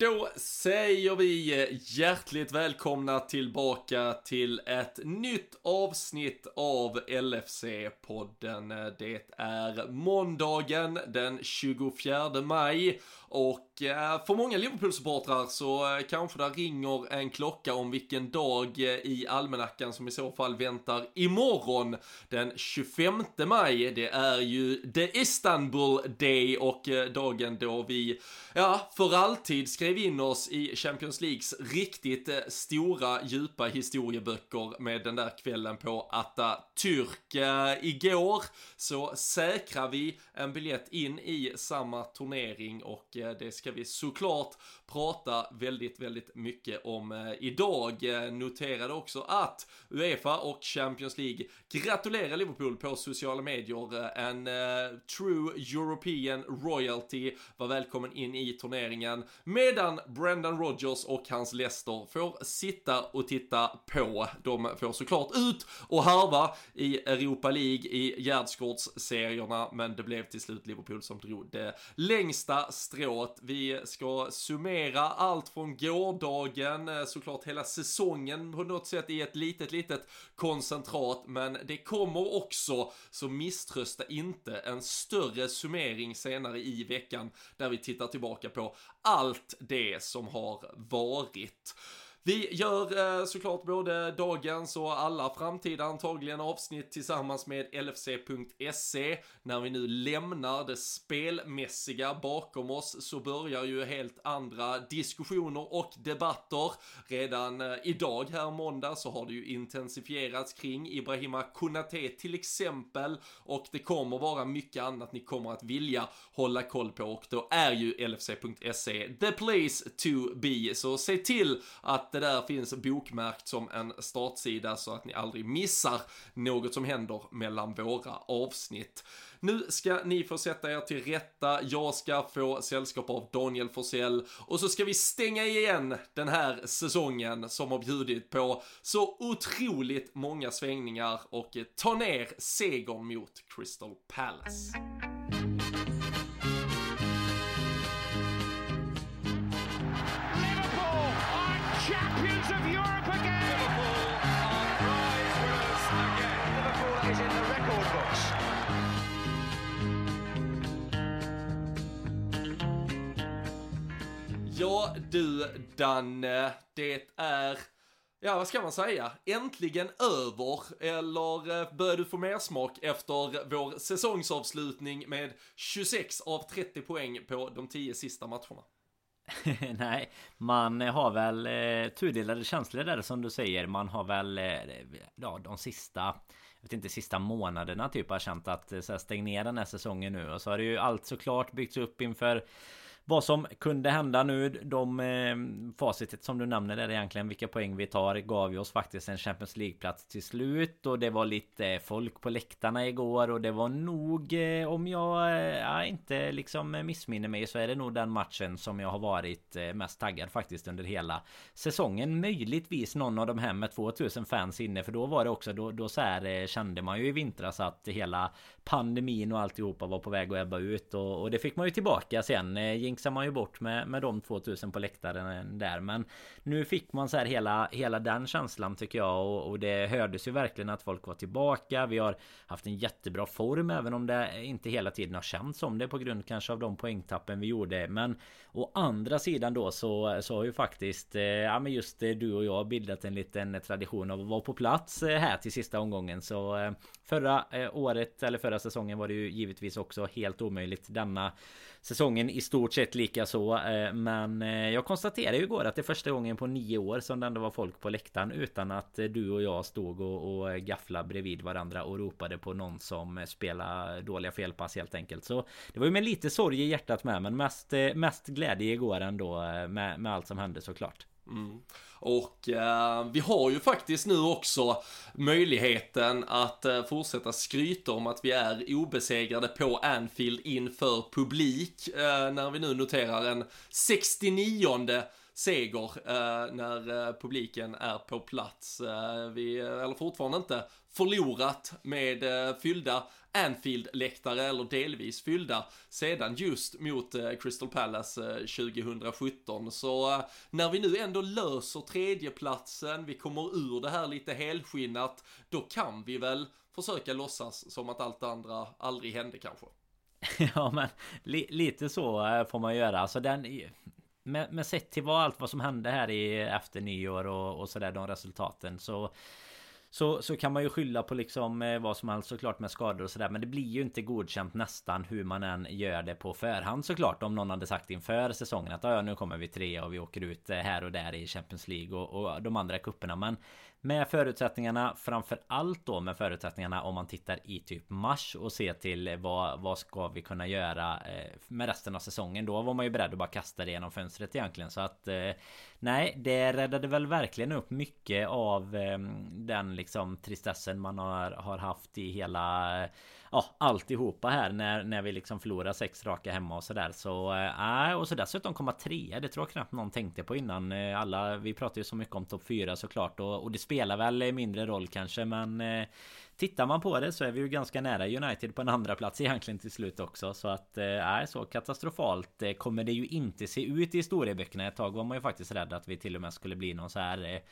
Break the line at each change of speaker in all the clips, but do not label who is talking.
Då säger vi hjärtligt välkomna tillbaka till ett nytt avsnitt av LFC-podden. Det är måndagen den 24 maj och eh, för många Liverpool-supportrar så eh, kanske det ringer en klocka om vilken dag eh, i almanackan som i så fall väntar imorgon den 25 maj. Det är ju The Istanbul Day och dagen då vi, ja, för alltid skrev in oss i Champions Leagues riktigt stora, djupa historieböcker med den där kvällen på Atatürk. Igår så säkrar vi en biljett in i samma turnering och det ska vi såklart prata väldigt, väldigt mycket om eh, idag. Eh, noterade också att Uefa och Champions League gratulerar Liverpool på sociala medier. Eh, en en true European royalty var välkommen in i turneringen medan Brendan Rodgers och hans Leicester får sitta och titta på. De får såklart ut och harva i Europa League i gärdsgårdsserierna men det blev till slut Liverpool som drog det längsta strået. Vi ska summera allt från gårdagen, eh, såklart hela säsongen på något sätt i ett litet, litet koncentrat, men det kommer också, så misströsta inte, en större summering senare i veckan där vi tittar tillbaka på allt det som har varit. Vi gör eh, såklart både dagens och alla framtida antagligen avsnitt tillsammans med LFC.se. När vi nu lämnar det spelmässiga bakom oss så börjar ju helt andra diskussioner och debatter. Redan eh, idag här måndag så har det ju intensifierats kring Ibrahima Konate till exempel och det kommer vara mycket annat ni kommer att vilja hålla koll på och då är ju LFC.se the place to be. Så se till att att det där finns bokmärkt som en startsida så att ni aldrig missar något som händer mellan våra avsnitt. Nu ska ni få sätta er till rätta, jag ska få sällskap av Daniel Forsell och så ska vi stänga igen den här säsongen som har bjudit på så otroligt många svängningar och ta ner segern mot Crystal Palace. Ja du Danne, det är Ja, vad ska man säga? Äntligen över, eller eh, börjar du få mer smak efter vår säsongsavslutning med 26 av 30 poäng på de 10 sista matcherna?
Nej, man har väl eh, tudelade känslor där som du säger. Man har väl, eh, ja de sista, jag vet inte, sista månaderna typ har känt att eh, så här, stäng ner den här säsongen nu. Och så har det ju allt såklart byggts upp inför vad som kunde hända nu. De eh, facitet som du nämner där egentligen vilka poäng vi tar gav ju oss faktiskt en Champions League-plats till slut och det var lite eh, folk på läktarna igår och det var nog eh, om jag eh, inte liksom missminner mig så är det nog den matchen som jag har varit eh, mest taggad faktiskt under hela säsongen. Möjligtvis någon av de här med 2000 fans inne för då var det också då, då så här eh, kände man ju i vintras att hela pandemin och alltihopa var på väg att ebba ut och, och det fick man ju tillbaka sen. Eh, man ju bort med, med de 2000 på läktaren där. Men nu fick man så här hela, hela den känslan tycker jag. Och, och det hördes ju verkligen att folk var tillbaka. Vi har haft en jättebra form även om det inte hela tiden har känts som det på grund kanske av de poängtappen vi gjorde. Men å andra sidan då så, så har ju faktiskt eh, ja men just eh, du och jag bildat en liten tradition av att vara på plats eh, här till sista omgången. Så eh, förra eh, året eller förra säsongen var det ju givetvis också helt omöjligt denna säsongen i stort sett lika så. Eh, men eh, jag konstaterade ju igår att det är första gången på nio år som det ändå var folk på läktaren utan att du och jag stod och, och gafflade bredvid varandra och ropade på någon som spelar dåliga felpass helt enkelt. Så det var ju med lite sorg i hjärtat med men mest, mest glädje igår ändå med, med allt som hände såklart.
Mm. Och eh, vi har ju faktiskt nu också möjligheten att eh, fortsätta skryta om att vi är obesegrade på Anfield inför publik. Eh, när vi nu noterar en 69 seger eh, när eh, publiken är på plats. Eh, vi, eller fortfarande inte förlorat med eh, fyllda Anfield-läktare eller delvis fyllda sedan just mot eh, Crystal Palace eh, 2017. Så när vi nu ändå löser tredjeplatsen, vi kommer ur det här lite helskinnat, då kan vi väl försöka låtsas som att allt andra aldrig hände kanske.
ja men li lite så får man göra. Alltså den... Men, men sett till vad allt vad som hände här i efter nyår och, och sådär de resultaten så så, så kan man ju skylla på liksom eh, vad som helst såklart med skador och sådär Men det blir ju inte godkänt nästan hur man än gör det på förhand såklart Om någon hade sagt inför säsongen att ja, nu kommer vi tre och vi åker ut eh, här och där i Champions League och, och de andra kupperna. Men med förutsättningarna framför allt då med förutsättningarna om man tittar i typ mars och ser till vad, vad ska vi kunna göra eh, med resten av säsongen. Då var man ju beredd att bara kasta det genom fönstret egentligen. Så att eh, nej, det räddade väl verkligen upp mycket av eh, den liksom tristessen man har, har haft i hela ja, alltihopa här när, när vi liksom förlorar sex raka hemma och sådär. Så äh, och så dessutom komma trea. Det tror jag knappt någon tänkte på innan. Eh, alla, vi pratar ju så mycket om topp fyra såklart och, och det spelar väl mindre roll kanske men eh, Tittar man på det så är vi ju ganska nära United på en andra plats egentligen till slut också Så att eh, nej, så katastrofalt kommer det ju inte se ut i historieböckerna Ett tag var man ju faktiskt rädd att vi till och med skulle bli någon så här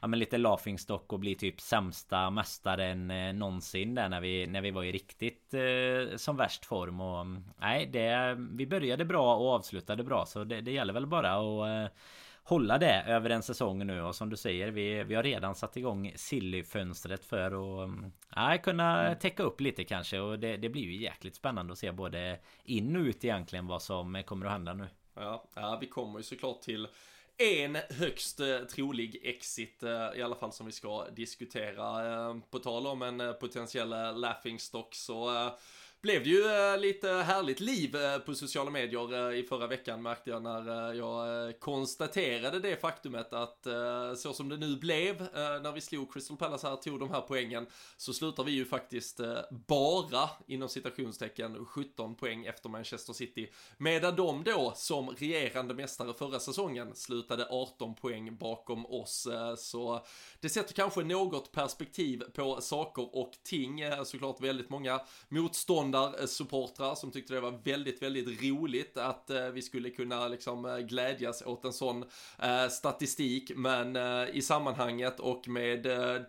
ja, men lite laughingstock och bli typ sämsta mästaren eh, någonsin där när vi, när vi var i riktigt eh, som värst form och mm, nej det vi började bra och avslutade bra så det, det gäller väl bara att eh, hålla det över en säsong nu och som du säger vi, vi har redan satt igång Silly-fönstret för att mm, nej, kunna mm. täcka upp lite kanske och det, det blir ju jäkligt spännande att se både in och ut egentligen vad som kommer att hända nu.
Ja, ja vi kommer ju såklart till en högst eh, trolig exit eh, i alla fall som vi ska diskutera. Eh, på tal om en potentiell laughingstock så blev det ju eh, lite härligt liv eh, på sociala medier eh, i förra veckan märkte jag när jag konstaterade det faktumet att så som det nu blev när vi slog Crystal Palace här, tog de här poängen, så slutar vi ju faktiskt bara inom citationstecken 17 poäng efter Manchester City. Medan de då som regerande mästare förra säsongen slutade 18 poäng bakom oss. Så det sätter kanske något perspektiv på saker och ting. Såklart väldigt många motståndare Eh, supportrar som tyckte det var väldigt, väldigt roligt att eh, vi skulle kunna liksom eh, glädjas åt en sån statistik. Men i sammanhanget och med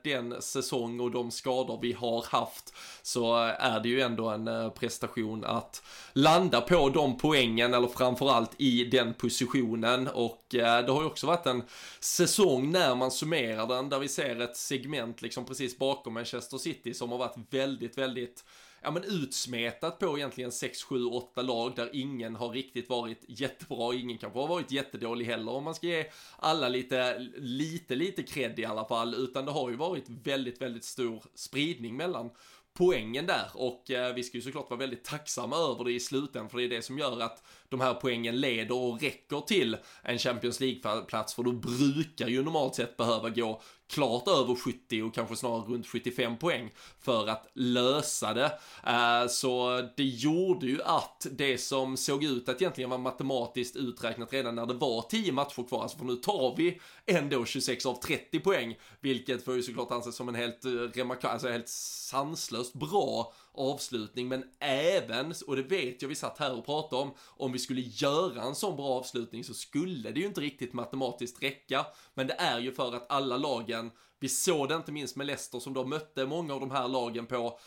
den säsong och de skador vi har haft så är det ju ändå en prestation att landa på de poängen eller framförallt i den positionen och det har ju också varit en säsong när man summerar den där vi ser ett segment liksom precis bakom Manchester City som har varit väldigt, väldigt ja men utsmetat på egentligen 6, 7, 8 lag där ingen har riktigt varit jättebra, ingen kanske har varit jättedålig heller om man ska ge alla lite, lite, lite cred i alla fall, utan det har ju varit väldigt, väldigt stor spridning mellan poängen där. Och eh, vi ska ju såklart vara väldigt tacksamma över det i slutändan för det är det som gör att de här poängen leder och räcker till en Champions League-plats för då brukar ju normalt sett behöva gå klart över 70 och kanske snarare runt 75 poäng för att lösa det. Eh, så det gjorde ju att det som såg ut att egentligen vara matematiskt uträknat redan när det var 10 matcher kvar, alltså för nu tar vi ändå 26 av 30 poäng, vilket får ju såklart anses som en helt, eh, alltså helt sanslöst bra avslutning, men även, och det vet jag vi satt här och pratade om, om vi skulle göra en sån bra avslutning så skulle det ju inte riktigt matematiskt räcka, men det är ju för att alla lagen, vi såg det inte minst med Leicester som då mötte många av de här lagen på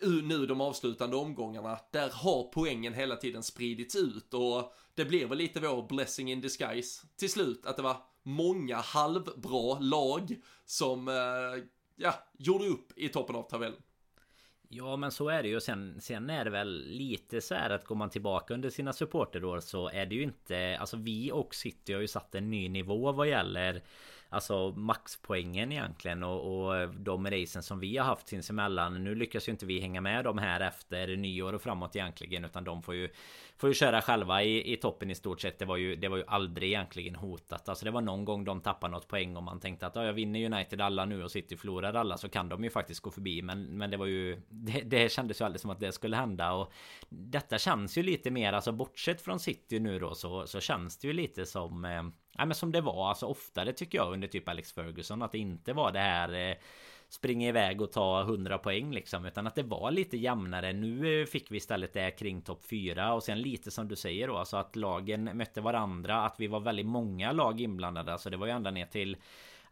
nu de avslutande omgångarna, där har poängen hela tiden spridits ut och det blir väl lite vår blessing in disguise till slut, att det var många halvbra lag som, eh, ja, gjorde upp i toppen av tabellen.
Ja men så är det ju. Sen, sen är det väl lite så här att går man tillbaka under sina supporterår så är det ju inte... Alltså vi och City har ju satt en ny nivå vad gäller Alltså maxpoängen egentligen och, och de racen som vi har haft sinsemellan Nu lyckas ju inte vi hänga med dem här efter nyår och framåt egentligen Utan de får ju Får ju köra själva i, i toppen i stort sett. Det var ju Det var ju aldrig egentligen hotat. Alltså det var någon gång de tappade något poäng och man tänkte att ja, jag vinner United alla nu och City förlorar alla Så kan de ju faktiskt gå förbi. Men, men det var ju det, det kändes ju aldrig som att det skulle hända. Och detta känns ju lite mer alltså bortsett från City nu då så, så känns det ju lite som eh, Ja men som det var. Alltså oftare tycker jag under typ Alex Ferguson att det inte var det här eh, springa iväg och ta 100 poäng liksom utan att det var lite jämnare. Nu eh, fick vi istället det kring topp 4 och sen lite som du säger då alltså att lagen mötte varandra, att vi var väldigt många lag inblandade. Alltså det var ju ända ner till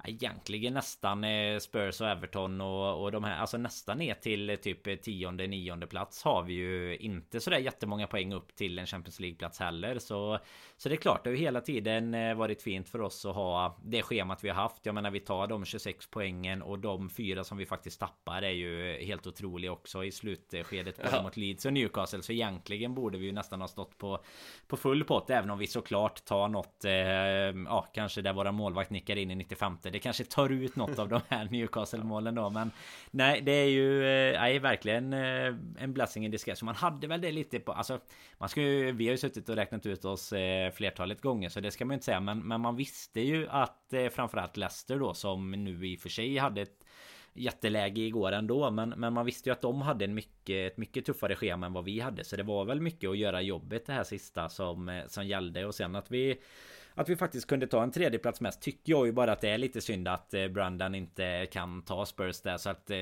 Egentligen nästan eh, Spurs och Everton och, och de här Alltså nästan ner till eh, typ tionde nionde plats har vi ju inte sådär jättemånga poäng upp till en Champions League plats heller. Så Så det är klart det har ju hela tiden eh, varit fint för oss att ha det schemat vi har haft. Jag menar vi tar de 26 poängen och de fyra som vi faktiskt tappar är ju helt otroliga också i slutskedet både ja. mot Leeds och Newcastle. Så egentligen borde vi ju nästan ha stått på På full pott även om vi såklart tar något eh, Ja kanske där våra målvakt nickar in i 95 det kanske tar ut något av de här Newcastle-målen då men Nej det är ju eh, Nej verkligen eh, En blessing in disguise. Man hade väl det lite på Alltså Man ska ju Vi har ju suttit och räknat ut oss eh, Flertalet gånger så det ska man ju inte säga men, men man visste ju att Framförallt Leicester då som nu i och för sig hade ett jätteläge igår ändå men, men man visste ju att de hade en mycket, ett mycket tuffare schema än vad vi hade. Så det var väl mycket att göra jobbet det här sista som, som gällde. Och sen att vi att vi faktiskt kunde ta en tredjeplats mest tycker jag ju bara att det är lite synd att eh, Brandon inte kan ta Spurs där så att eh,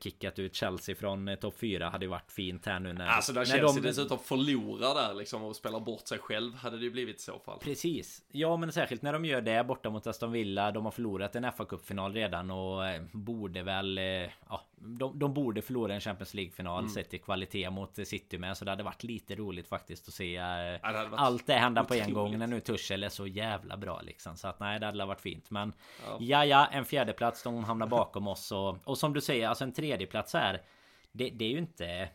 kickat ut Chelsea från eh, topp 4 hade ju varit fint här nu när
Alltså när, när Chelsea de... dessutom förlorar där liksom och spelar bort sig själv hade det ju blivit i så fall.
Precis. Ja men särskilt när de gör det borta mot Aston Villa. De har förlorat en fa Cup-final redan och eh, borde väl eh, ja, de, de borde förlora en Champions League-final mm. sett till kvalitet mot City med. Så det hade varit lite roligt faktiskt att se eh, ja, det allt det hända på en gång när nu Tuchel är så jävla bra liksom. Så att nej, det hade varit fint. Men ja, ja, ja en fjärdeplats de hamnar bakom oss och, och som du säger, alltså en tredjeplats här. Det, det är ju inte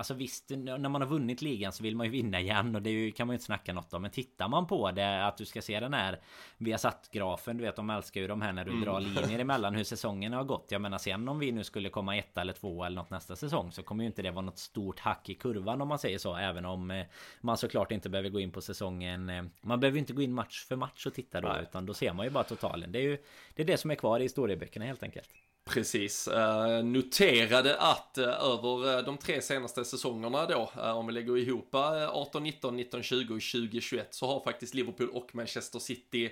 Alltså visst, när man har vunnit ligan så vill man ju vinna igen och det kan man ju inte snacka något om. Men tittar man på det, att du ska se den här Vi har satt grafen du vet de älskar ju de här när du mm. drar linjer emellan hur säsongen har gått. Jag menar sen om vi nu skulle komma ett eller två eller något nästa säsong så kommer ju inte det vara något stort hack i kurvan om man säger så. Även om eh, man såklart inte behöver gå in på säsongen. Eh, man behöver inte gå in match för match och titta då, Nej. utan då ser man ju bara totalen. Det är ju det, är det som är kvar i historieböckerna helt enkelt.
Precis, Eh, noterade att eh, över eh, de tre senaste säsongerna då, eh, om vi lägger ihop 18, 19, 19, 20 och 2021 så har faktiskt Liverpool och Manchester City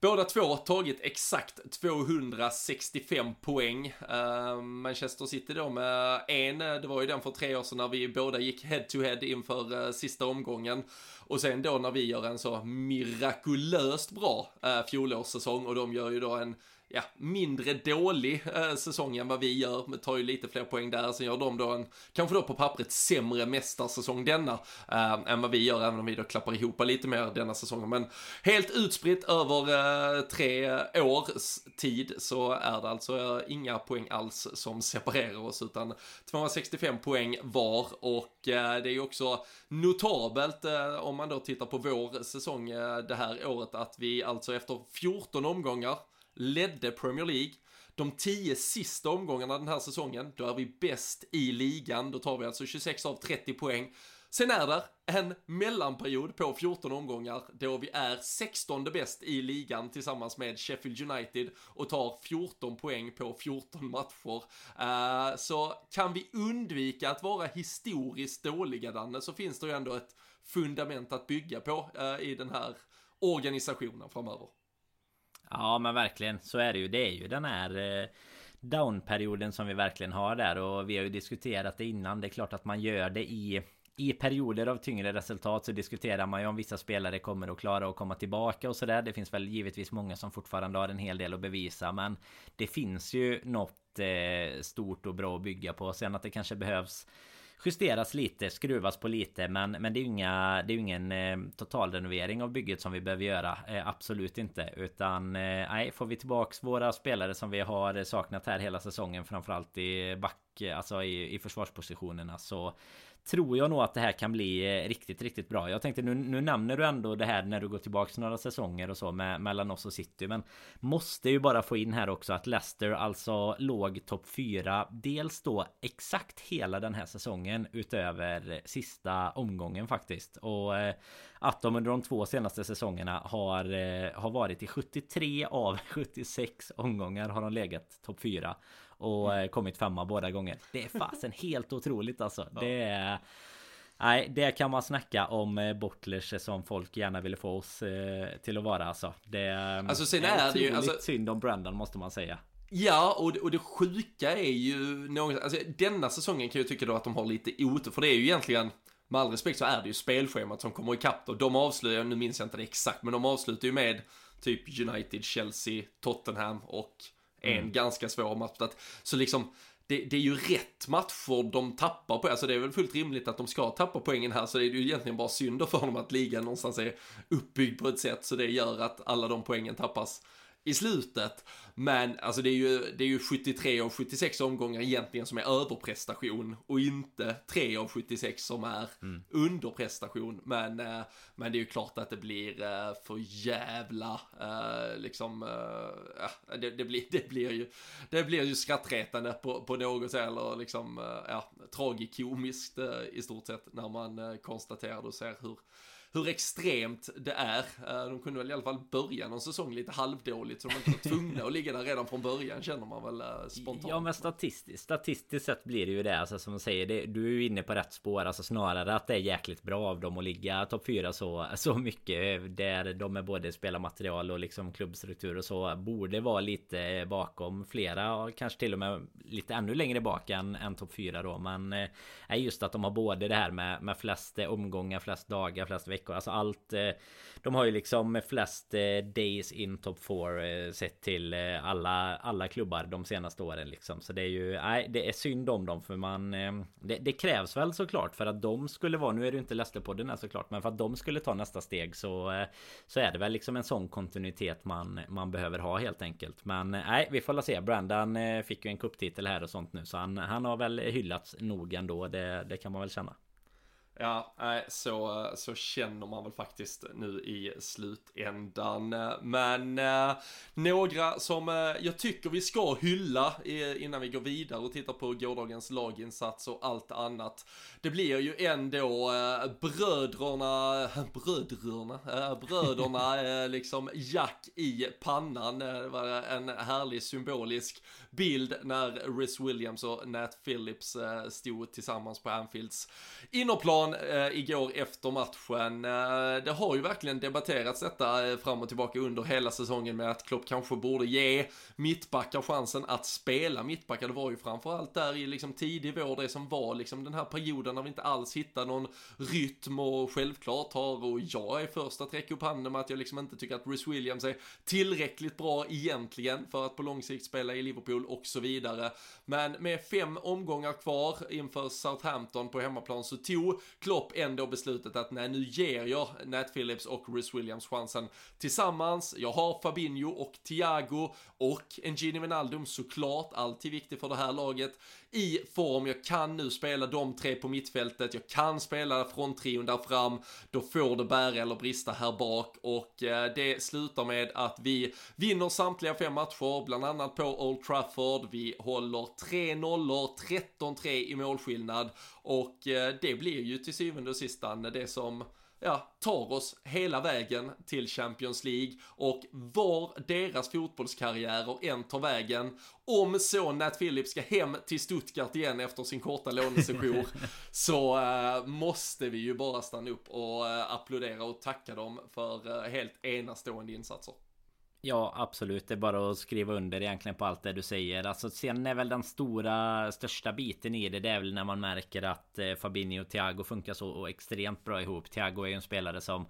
Båda två tagit exakt 265 poäng. Eh, Manchester City då med en, det var ju den för tre år sedan när vi båda gick head to head inför sista omgången. Och sen då när vi gör en så mirakulöst bra fjolårssäsong och de gör ju då en ja, mindre dålig eh, säsong än vad vi gör. Men tar ju lite fler poäng där. Sen gör de då en, kanske då på pappret, sämre mästarsäsong denna. Eh, än vad vi gör, även om vi då klappar ihop lite mer denna säsongen. Men helt utspritt över eh, tre års tid så är det alltså eh, inga poäng alls som separerar oss. Utan 265 poäng var och eh, det är ju också notabelt eh, om man då tittar på vår säsong eh, det här året att vi alltså efter 14 omgångar ledde Premier League. De tio sista omgångarna den här säsongen, då är vi bäst i ligan. Då tar vi alltså 26 av 30 poäng. Sen är det en mellanperiod på 14 omgångar då vi är 16 bäst i ligan tillsammans med Sheffield United och tar 14 poäng på 14 matcher. Uh, så kan vi undvika att vara historiskt dåliga Danne så finns det ju ändå ett fundament att bygga på uh, i den här organisationen framöver.
Ja men verkligen så är det ju. Det är ju den här eh, downperioden som vi verkligen har där och vi har ju diskuterat det innan. Det är klart att man gör det i i perioder av tyngre resultat så diskuterar man ju om vissa spelare kommer att klara att komma tillbaka och sådär. Det finns väl givetvis många som fortfarande har en hel del att bevisa men det finns ju något eh, stort och bra att bygga på. Sen att det kanske behövs justeras lite, skruvas på lite men, men det är ju inga, det är ingen eh, totalrenovering av bygget som vi behöver göra. Eh, absolut inte. Utan eh, nej, får vi tillbaks våra spelare som vi har saknat här hela säsongen framförallt i back, alltså i, i försvarspositionerna så tror jag nog att det här kan bli eh, riktigt, riktigt bra. Jag tänkte nu, nu nämner du ändå det här när du går tillbaks några säsonger och så med, mellan oss och City. Men måste ju bara få in här också att Leicester alltså låg topp 4. Dels då exakt hela den här säsongen utöver sista omgången faktiskt. Och eh, att de under de två senaste säsongerna har, eh, har varit i 73 av 76 omgångar har de legat topp 4 och mm. kommit femma båda gånger. Det är fasen helt otroligt alltså. Ja. Det är Nej, det kan man snacka om eh, Bottlers som folk gärna ville få oss eh, till att vara alltså. Det är,
alltså, sen är, det ju alltså,
synd om Brandon måste man säga.
Ja, och det, och det sjuka är ju något, alltså denna säsongen kan jag tycka då att de har lite otur, för det är ju egentligen med all respekt så är det ju spelschemat som kommer ikapp då. De avslöjar, nu minns jag inte det exakt, men de avslutar ju med typ United, Chelsea, Tottenham och en mm. ganska svår match. Så liksom, det, det, är ju rätt matcher de tappar på, alltså det är väl fullt rimligt att de ska tappa poängen här, så det är ju egentligen bara synd för dem att ligan någonstans är uppbyggd på ett sätt så det gör att alla de poängen tappas i slutet. Men alltså det är ju, det är ju 73 av 76 omgångar egentligen som är överprestation och inte 3 av 76 som är mm. underprestation. Men, eh, men det är ju klart att det blir eh, för jävla eh, liksom, det, det, blir, det blir ju, det blir ju skrattretande på, på något sätt eller liksom, ja, tragikomiskt i stort sett när man konstaterar och ser hur hur extremt det är. Eh, de kunde väl i alla fall börja någon säsong lite halvdåligt så de inte var tvungna att ligga där redan från början känner man väl eh, spontant.
Ja men statistiskt, statistiskt sett blir det ju det alltså som du säger. Det, du är ju inne på rätt spår alltså snarare att det är jäkligt bra av dem att ligga topp 4 så, så mycket. Där de är både spelarmaterial och liksom klubbstruktur och så borde vara lite bakom flera och kanske till och med lite ännu längre bak än, än topp 4 då. Men eh, är eh, just att de har både det här med, med flest omgångar, flest dagar, flest veckor veckor. Alltså allt. Eh, de har ju liksom flest eh, days in top 4 eh, sett till alla, alla klubbar de senaste åren liksom. Så det är ju, nej det är synd om dem för man det, det krävs väl såklart för att de skulle vara, nu är det ju inte Leicester-podden här såklart, men för att de skulle ta nästa steg så så är det väl liksom en sån kontinuitet man man behöver ha helt enkelt. Men nej, vi får la se. Brandon fick ju en kupptitel här och sånt nu så han, han har väl hyllats nog ändå. Det, det kan man väl känna.
Ja, så, så känner man väl faktiskt nu i slutändan. Men eh, några som eh, jag tycker vi ska hylla innan vi går vidare och tittar på gårdagens laginsats och allt annat. Det blir ju ändå eh, bröderna, bröderna, bröderna liksom jack i pannan. Det var en härlig symbolisk bild när Rhys Williams och Nat Phillips stod tillsammans på Anfields innerplan eh, igår efter matchen. Eh, det har ju verkligen debatterats detta eh, fram och tillbaka under hela säsongen med att Klopp kanske borde ge mittbackar chansen att spela mittbackar. Det var ju framförallt där i liksom tidig vår, det som var liksom den här perioden när vi inte alls hittade någon rytm och självklart har, och jag är först att räcka upp handen med att jag liksom inte tycker att Rhys Williams är tillräckligt bra egentligen för att på lång sikt spela i Liverpool och så vidare. Men med fem omgångar kvar inför Southampton på hemmaplan så tog Klopp ändå beslutet att nej, nu ger jag Nat Phillips och Rhys Williams chansen tillsammans. Jag har Fabinho och Thiago och en Gini Wijnaldum såklart, alltid viktig för det här laget i form. Jag kan nu spela de tre på mittfältet, jag kan spela från trion där fram. Då får det bära eller brista här bak och eh, det slutar med att vi vinner samtliga fem matcher, bland annat på Old Trafford. Vi håller 3-0, 13-3 i målskillnad och eh, det blir ju till syvende och sista det som ja, tar oss hela vägen till Champions League och var deras fotbollskarriärer än tar vägen. Om så Nat Phillips ska hem till Stuttgart igen efter sin korta lånesession så äh, måste vi ju bara stanna upp och äh, applådera och tacka dem för äh, helt enastående insatser.
Ja absolut, det är bara att skriva under egentligen på allt det du säger. Alltså sen är väl den stora, största biten i det, det är väl när man märker att eh, Fabinho och Thiago funkar så extremt bra ihop. Thiago är ju en spelare som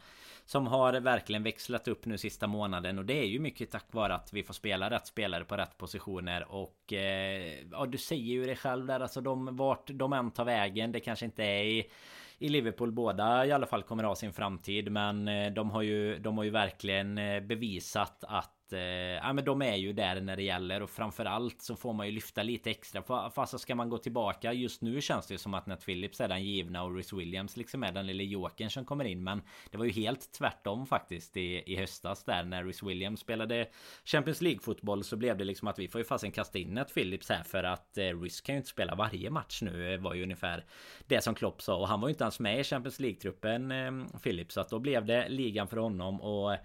som har verkligen växlat upp nu sista månaden och det är ju mycket tack vare att vi får spela rätt spelare på rätt positioner och eh, ja du säger ju det själv där alltså de vart de än tar vägen det kanske inte är i i Liverpool. Båda i alla fall kommer ha sin framtid men eh, de har ju de har ju verkligen eh, bevisat att eh, ja, men de är ju där när det gäller och framförallt så får man ju lyfta lite extra. Fast alltså ska man gå tillbaka. Just nu känns det ju som att Nat Phillips är den givna och Rhys Williams liksom är den lille jokern som kommer in. Men det var ju helt tvärtom faktiskt i, i höstas där när Rhys Williams spelade Champions League fotboll så blev det liksom att vi får ju fasen kasta in Nat Phillips här för att eh, Rhys kan ju inte spela varje match nu. Eh, var ju ungefär det som Klopp sa. Och han var ju inte ens med i Champions League truppen eh, Phillips. Så att då blev det ligan för honom. Och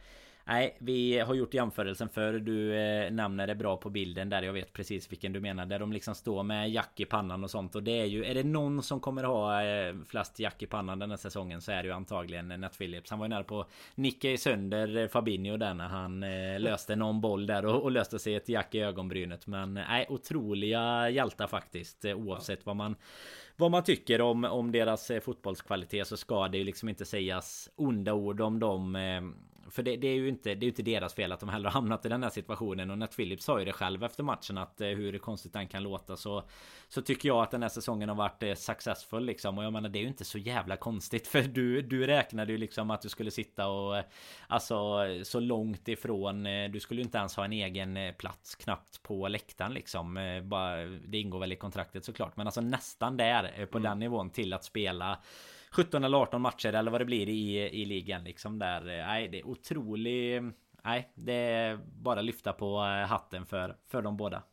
Nej, vi har gjort jämförelsen för Du eh, nämner det bra på bilden där jag vet precis vilken du menar. Där de liksom står med jack i pannan och sånt. Och det är ju, är det någon som kommer ha eh, flest jack i pannan den här säsongen så är det ju antagligen Nat Phillips. Han var ju nära på nicka sönder eh, Fabinho där när han eh, löste någon boll där och, och, löste sig ett jack i ögonbrynet. Men eh, nej, otroliga hjältar faktiskt. Eh, oavsett vad man vad man tycker om, om deras eh, fotbollskvalitet så ska det ju liksom inte sägas onda ord om dem eh, för det, det, är ju inte, det är inte deras fel att de heller har hamnat i den här situationen. Och Nat Phillips sa ju det själv efter matchen att eh, hur konstigt den kan låta så Så tycker jag att den här säsongen har varit eh, successful liksom. Och jag menar det är ju inte så jävla konstigt för du Du räknade ju liksom att du skulle sitta och eh, Alltså så långt ifrån Du skulle ju inte ens ha en egen plats knappt på läktaren liksom. Bara, Det ingår väl i kontraktet såklart. Men alltså nästan där på mm. den nivån till att spela 17 eller 18 matcher eller vad det blir i, i ligan liksom där. Nej, det är otroligt. Nej, det är bara lyfta på hatten för, för de båda.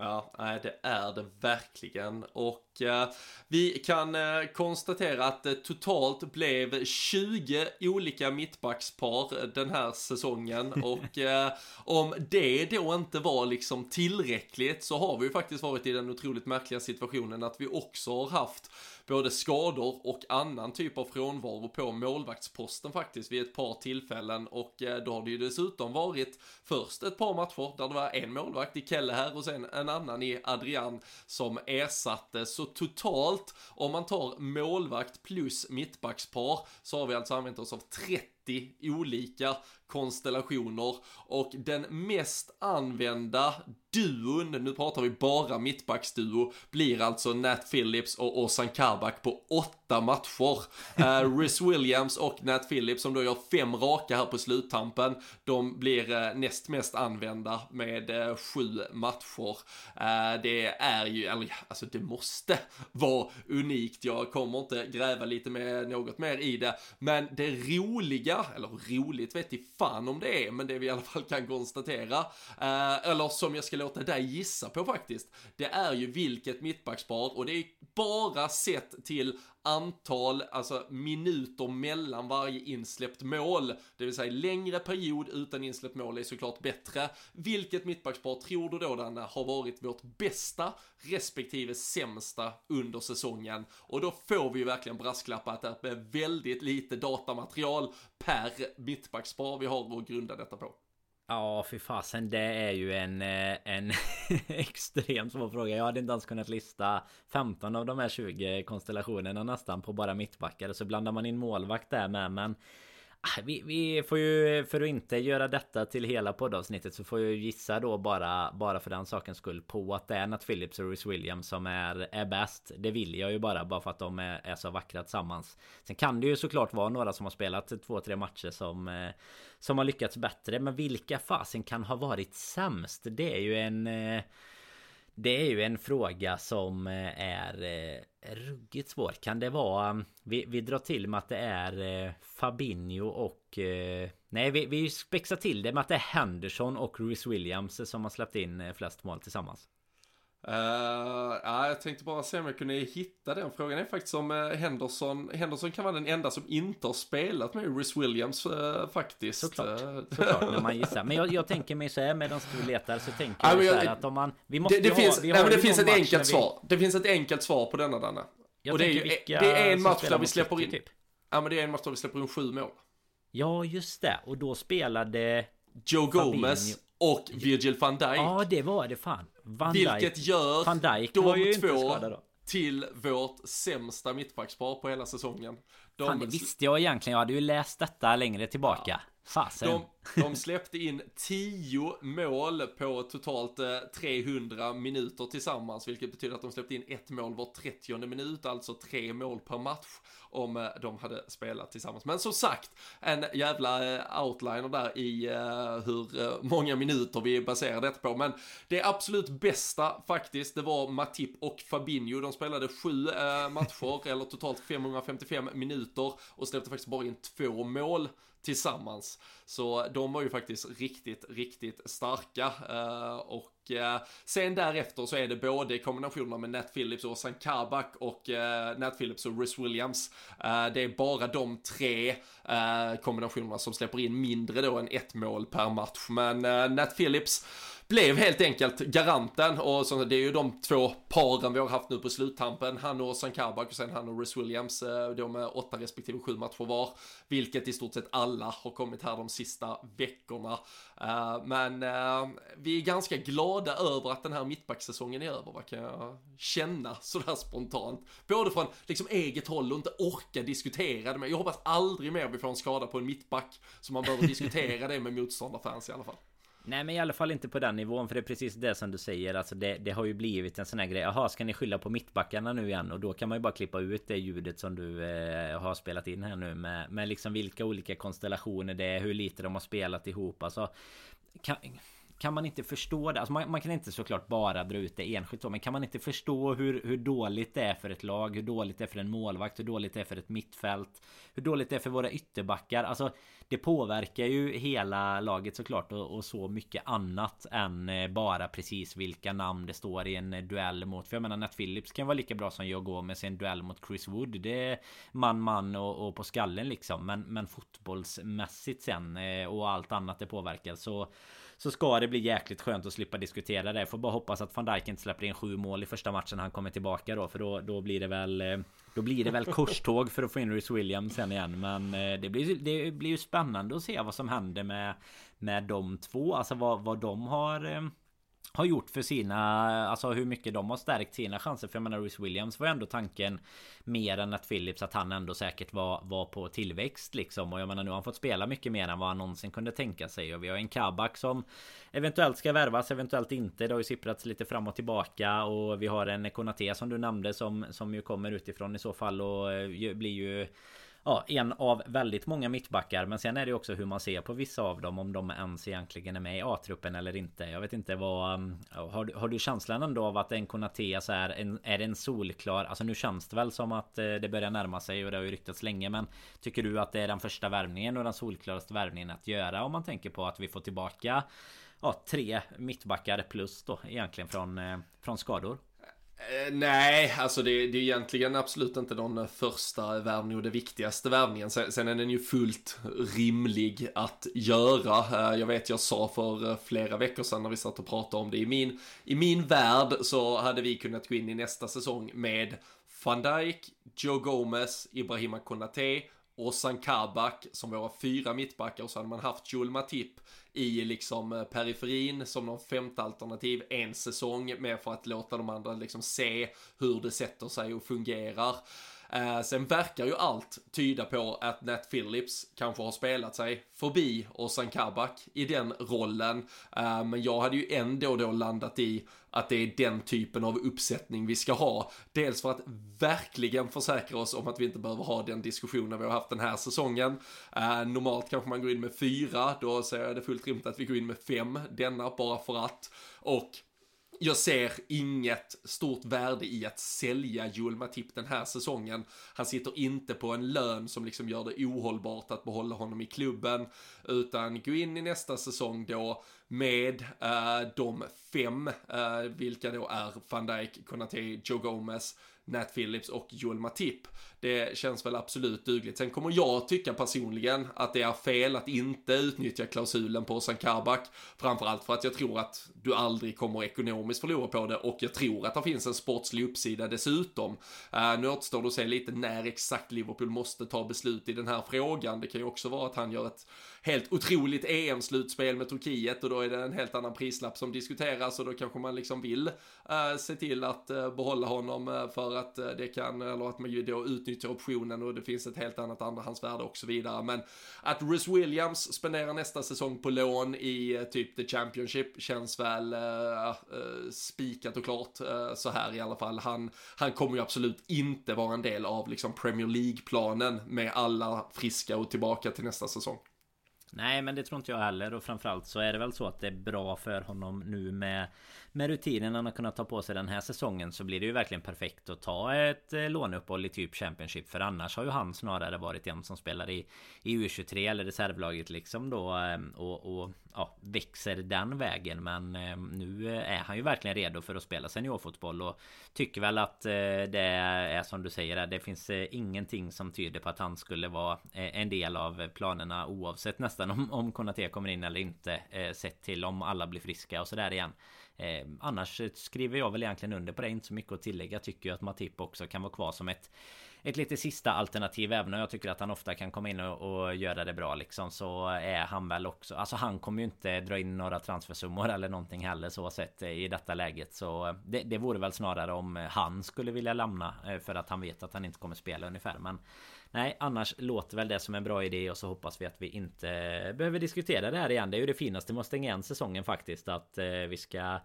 Ja, nej, det är det verkligen. Och eh, vi kan eh, konstatera att det totalt blev 20 olika mittbackspar den här säsongen. Och eh, om det då inte var liksom tillräckligt så har vi ju faktiskt varit i den otroligt märkliga situationen att vi också har haft både skador och annan typ av frånvaro på målvaktsposten faktiskt vid ett par tillfällen och eh, då har det ju dessutom varit först ett par matcher där det var en målvakt i Kelle här och sen en annan i Adrian som ersatte. Så totalt om man tar målvakt plus mittbackspar så har vi alltså använt oss av 30 olika konstellationer och den mest använda duon, nu pratar vi bara mittbacksduo, blir alltså Nat Phillips och Ozan Kabak på åtta matcher. Uh, Rhys Williams och Nat Phillips som då gör fem raka här på sluttampen, de blir uh, näst mest använda med uh, sju matcher. Uh, det är ju, eller alltså det måste vara unikt, jag kommer inte gräva lite med något mer i det, men det roliga, eller roligt vet i fan om det är, men det vi i alla fall kan konstatera, eh, eller som jag ska låta dig gissa på faktiskt, det är ju vilket mittbackspar och det är bara sett till antal, alltså minuter mellan varje insläppt mål. Det vill säga längre period utan insläppt mål är såklart bättre. Vilket mittbackspar tror du då Danne har varit vårt bästa respektive sämsta under säsongen? Och då får vi ju verkligen brasklappa att det är väldigt lite datamaterial per mittbackspar vi har att grunda detta på.
Ja, fy fasen. Det är ju en, eh, en extremt svår fråga. Jag hade inte ens kunnat lista 15 av de här 20 konstellationerna nästan på bara mittbackar. Så blandar man in målvakt där med. Men Ah, vi, vi, får ju, för att inte göra detta till hela poddavsnittet så får jag gissa då bara, bara för den sakens skull på att det är Nat Phillips och Rhys Williams som är, är bäst. Det vill jag ju bara, bara för att de är, är så vackra tillsammans. Sen kan det ju såklart vara några som har spelat två, tre matcher som, eh, som har lyckats bättre. Men vilka fasen kan ha varit sämst? Det är ju en... Eh, det är ju en fråga som eh, är eh, ruggigt svår. Kan det vara... Mm, vi, vi drar till med att det är eh, Fabinho och... Eh, nej, vi, vi spexar till det med att det är Henderson och Rhys Williams som har släppt in eh, flest mål tillsammans.
Uh, ja, jag tänkte bara se om jag kunde hitta den. Frågan är faktiskt om uh, Henderson, Henderson kan vara den enda som inte har spelat med Rhys Williams uh, faktiskt.
Såklart, såklart när man gissar. Men jag, jag tänker mig så här medan du letar så tänker jag, jag så här att om man...
Vi måste det, det ha, finns, vi nej, men det finns ett enkelt vi... svar. Det finns ett enkelt svar på denna Danne. Jag och det är ju, det är en match där vi släpper in... Typ. Ja men det är en match där vi släpper in sju mål.
Ja just det, och då spelade...
Joe Gomez och Virgil van Dijk.
Ja, det var det fan.
Van Vilket gör Van Dijk de var ju två till vårt sämsta mittbackspar på hela säsongen.
De... Fan, det visste jag egentligen. Jag hade ju läst detta längre tillbaka. Ja.
Fasen. De, de släppte in 10 mål på totalt 300 eh, minuter tillsammans, vilket betyder att de släppte in ett mål var 30 minut, alltså tre mål per match om eh, de hade spelat tillsammans. Men som sagt, en jävla eh, outliner där i hur många minuter vi baserar detta på. Men det absolut bästa faktiskt, det var Matip och Fabinho. De spelade sju matcher, eller totalt 555 minuter och släppte faktiskt bara in två mål tillsammans. Så de var ju faktiskt riktigt, riktigt starka. Eh, och eh, sen därefter så är det både kombinationerna med Nat Phillips och San Kabak och eh, Nat Phillips och Rhys Williams. det är bara de tre kombinationerna som släpper in mindre då än ett mål per match. Men Nat Phillips blev helt enkelt garanten och så, det är ju de två paren vi har haft nu på sluttampen. Han och San Kabak och sen han och Rhys Williams eh, då med åtta respektive sju matcher var. Vilket i stort sett alla har kommit här de sista veckorna. Eh, men eh, vi är ganska glada över att den här mittbacksäsongen är över, vad kan jag känna sådär spontant. Både från liksom eget håll och inte orka diskutera det, men jag hoppas aldrig mer vi får en skada på en mittback. Så man behöver diskutera det med motståndarfans i alla fall.
Nej men i alla fall inte på den nivån för det är precis det som du säger. Alltså det, det har ju blivit en sån här grej. Jaha ska ni skylla på mittbackarna nu igen? Och då kan man ju bara klippa ut det ljudet som du eh, har spelat in här nu med, med liksom vilka olika konstellationer det är Hur lite de har spelat ihop. Alltså kan, kan man inte förstå det? Alltså man, man, kan inte såklart bara dra ut det enskilt så, men kan man inte förstå hur, hur dåligt det är för ett lag, hur dåligt det är för en målvakt, hur dåligt det är för ett mittfält, hur dåligt det är för våra ytterbackar. Alltså det påverkar ju hela laget såklart och, och så mycket annat än eh, bara precis vilka namn det står i en eh, duell mot. För jag menar Nat Phillips kan vara lika bra som jag går i en duell mot Chris Wood. Det är man man och, och på skallen liksom. Men, men fotbollsmässigt sen eh, och allt annat det påverkar så så ska det bli jäkligt skönt att slippa diskutera det. Får bara hoppas att van Dijk inte släpper in sju mål i första matchen han kommer tillbaka då. För då, då blir det väl eh, Då blir det väl korståg för att få in Rhys Williams sen igen. Men eh, det blir, det blir ju spännande att se vad som händer med Med de två. Alltså vad, vad de har eh, har gjort för sina, alltså hur mycket de har stärkt sina chanser. För jag menar Rhys Williams var ändå tanken mer än att Phillips att han ändå säkert var, var på tillväxt liksom. Och jag menar nu har han fått spela mycket mer än vad han någonsin kunde tänka sig. Och vi har en Kabak som eventuellt ska värvas, eventuellt inte. Det har ju sipprats lite fram och tillbaka. Och vi har en Konate som du nämnde som, som ju kommer utifrån i så fall och eh, blir ju ja, en av väldigt många mittbackar. Men sen är det också hur man ser på vissa av dem. Om de ens egentligen är med i A-truppen eller inte. Jag vet inte vad... Um, har, du, har du känslan ändå av att en Konate så är en, är en solklar... Alltså nu känns det väl som att eh, det börjar närma sig och det har ju ryktats länge. Men tycker du att det är den första värvningen och den solklaraste värvningen att göra? Om man tänker på att vi får tillbaka ja, tre mittbackar plus då egentligen från, eh, från skador.
Eh, nej, alltså det, det, är egentligen absolut inte den första värvningen och det viktigaste värvningen. Sen, sen, är den ju fullt rimlig att göra. Eh, jag vet jag sa för eh, flera veckor sedan när vi satt och pratade om det. I min, I min värld så hade vi kunnat gå in i nästa säsong med van Dijk, Joe Gomez, Ibrahima Konate och Kabak som våra fyra mittbackar och så hade man haft Joel Matip i liksom eh, periferin som någon femte alternativ en säsong med för att låta de andra liksom se hur det sätter sig och fungerar. Eh, sen verkar ju allt tyda på att Nat Phillips kanske har spelat sig förbi Ozan Kabak i den rollen. Eh, men jag hade ju ändå då landat i att det är den typen av uppsättning vi ska ha. Dels för att verkligen försäkra oss om att vi inte behöver ha den diskussionen vi har haft den här säsongen. Eh, normalt kanske man går in med fyra, då säger jag det fullt rimligt att vi går in med fem denna bara för att. Och jag ser inget stort värde i att sälja Joel Matip den här säsongen. Han sitter inte på en lön som liksom gör det ohållbart att behålla honom i klubben. Utan gå in i nästa säsong då med uh, de fem, uh, vilka då är van Dijk, Konate, Joe Gomez, Nat Phillips och Joel Matip. Det känns väl absolut dugligt. Sen kommer jag tycka personligen att det är fel att inte utnyttja klausulen på San Kabak. Framförallt för att jag tror att du aldrig kommer ekonomiskt förlora på det och jag tror att det finns en sportslig uppsida dessutom. Uh, nu återstår det att se lite när exakt Liverpool måste ta beslut i den här frågan. Det kan ju också vara att han gör ett helt otroligt EM-slutspel med Turkiet och då är det en helt annan prislapp som diskuteras och då kanske man liksom vill uh, se till att uh, behålla honom uh, för att eh, det kan, eller att man ju då utnyttjar optionen och det finns ett helt annat andrahandsvärde och så vidare. Men att Rhys Williams spenderar nästa säsong på lån i eh, typ the Championship känns väl eh, spikat och klart så här i alla fall. Han, han kommer ju absolut inte vara en del av liksom Premier League-planen med alla friska och tillbaka till nästa säsong.
Nej men det tror inte jag heller och framförallt så är det väl så att det är bra för honom nu med med rutinen han har kunnat ta på sig den här säsongen så blir det ju verkligen perfekt att ta ett eh, låneuppehåll i typ Championship För annars har ju han snarare varit en som spelar i, i U23 eller reservlaget liksom då ehm, och, och ja, växer den vägen men ehm, nu eh, är han ju verkligen redo för att spela seniorfotboll och Tycker väl att eh, det är som du säger det finns ingenting som tyder på att han skulle vara en del av planerna oavsett nästan om, om Konaté kommer in eller inte. Sett till om alla blir friska och sådär igen. Eh, annars skriver jag väl egentligen under på det. Inte så mycket att tillägga. Tycker ju att Matip också kan vara kvar som ett ett lite sista alternativ även om jag tycker att han ofta kan komma in och, och, göra det bra liksom så är han väl också Alltså han kommer ju inte dra in några transfersummor eller någonting heller så sett eh, i detta läget så eh, det, det vore väl snarare om han skulle vilja lämna eh, för att han vet att han inte kommer spela ungefär men Nej annars låter väl det som en bra idé och så hoppas vi att vi inte behöver diskutera det här igen. Det är ju det finaste med att stänga igen säsongen faktiskt. Att eh, vi ska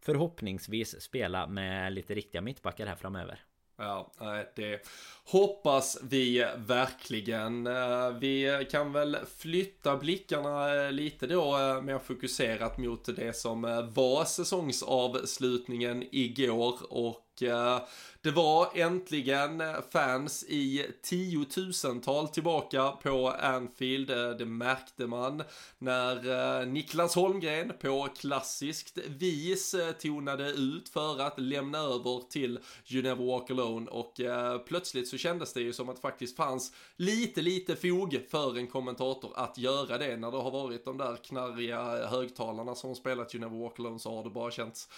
förhoppningsvis spela med lite riktiga mittbackar här framöver.
Ja, eh, det hoppas vi verkligen. Eh, vi kan väl flytta blickarna lite då mer fokuserat mot det som var säsongsavslutningen igår och Eh, det var äntligen fans i tiotusental tillbaka på Anfield. Eh, det märkte man när eh, Niklas Holmgren på klassiskt vis tonade ut för att lämna över till You Never Walk Alone och plötsligt så kändes det ju som att det faktiskt fanns lite, lite fog för en kommentator att göra det när det har varit de där knarriga högtalarna som spelat You Never Walk Alone så har det bara känts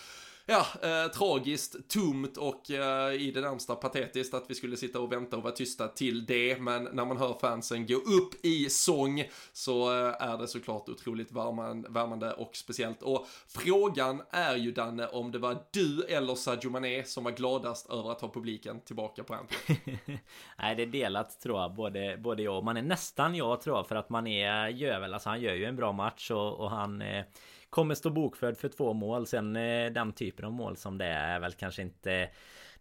ja, eh, tragiskt, tomt och eh, i det närmsta patetiskt att vi skulle sitta och vänta och vara tysta till det. Men när man hör fansen gå upp i sång så eh, är det såklart otroligt värman, värmande och speciellt. Och frågan är ju Danne om det var du eller Sadio Mané som var gladast över att ha publiken tillbaka på Anfield.
Nej, det är delat tror jag, både, både jag och man är nästan jag tror jag för att man är gör väl, alltså han gör ju en bra match och, och han eh, Kommer stå bokförd för två mål. Sen eh, den typen av mål som det är väl kanske inte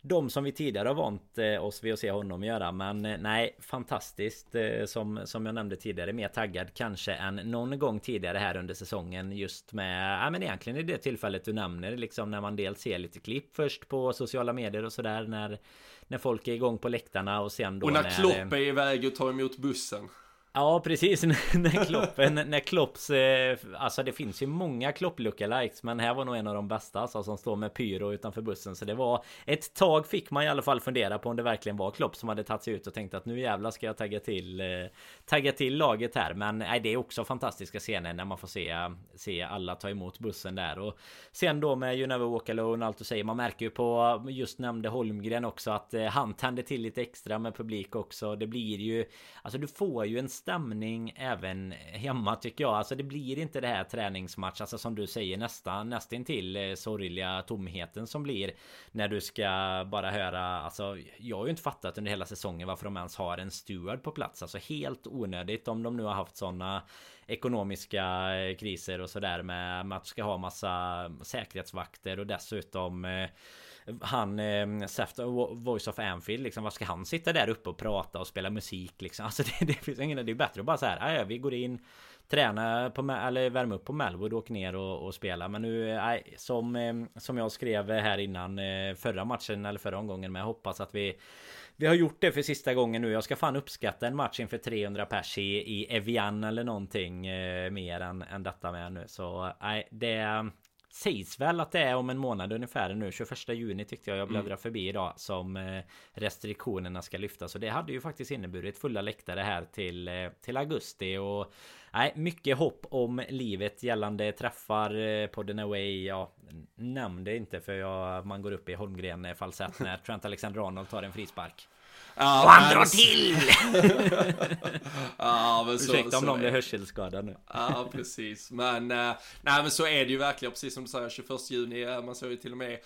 de som vi tidigare har vant eh, oss vid att se honom göra. Men eh, nej, fantastiskt. Som, som jag nämnde tidigare, mer taggad kanske än någon gång tidigare här under säsongen. Just med, ja men egentligen i det tillfället du nämner, liksom när man dels ser lite klipp först på sociala medier och sådär. När, när folk är igång på läktarna och sen då
Och när, när Klopp är iväg och tar emot bussen.
Ja precis. När Kloppen När Klopps eh, Alltså det finns ju många Klopp lookalikes Men här var nog en av de bästa alltså, Som står med pyro utanför bussen. Så det var Ett tag fick man i alla fall fundera på om det verkligen var Klopp som hade tagit sig ut och tänkt att nu jävlar ska jag tagga till eh, Tagga till laget här. Men nej, det är också fantastiska scener när man får se Se alla ta emot bussen där. Och Sen då med You Never Walk Alone Allt du säger Man märker ju på Just nämnde Holmgren också att eh, Han tände till lite extra med publik också. Det blir ju Alltså du får ju en stämning även hemma tycker jag. Alltså det blir inte det här träningsmatch, alltså som du säger nästan nästintill eh, sorgliga tomheten som blir när du ska bara höra. Alltså jag har ju inte fattat under hela säsongen varför de ens har en steward på plats. Alltså helt onödigt om de nu har haft sådana ekonomiska eh, kriser och sådär med, med att ska ha massa säkerhetsvakter och dessutom eh, han eh, Seft, eh, Voice of Anfield liksom Vad ska han sitta där uppe och prata och spela musik liksom Alltså det, det finns ingen Det är bättre att bara så här ja, vi går in Träna på eller värma upp på Melwood och åka ner och, och spela Men nu eh, nej, som, eh, som jag skrev här innan Förra matchen eller förra omgången Men jag hoppas att vi vi har gjort det för sista gången nu. Jag ska fan uppskatta en match inför 300 pers i, i Evian eller någonting eh, mer än, än detta med nu. Så nej, det sägs väl att det är om en månad ungefär nu 21 juni tyckte jag jag bläddrade mm. förbi idag Som eh, restriktionerna ska lyftas Och det hade ju faktiskt inneburit fulla läktare här till, eh, till augusti och Nej, mycket hopp om livet gällande träffar eh, på den away. Ja, nämn det inte för jag, man går upp i Holmgren falsett när Trent Alexander-Arnold tar en frispark. Ja, och han drar till! ja, men så, Ursäkta om någon blir hörselskadad nu.
ja, precis. Men, äh, nej, men så är det ju verkligen, precis som du säger, 21 juni. Man såg ju till och med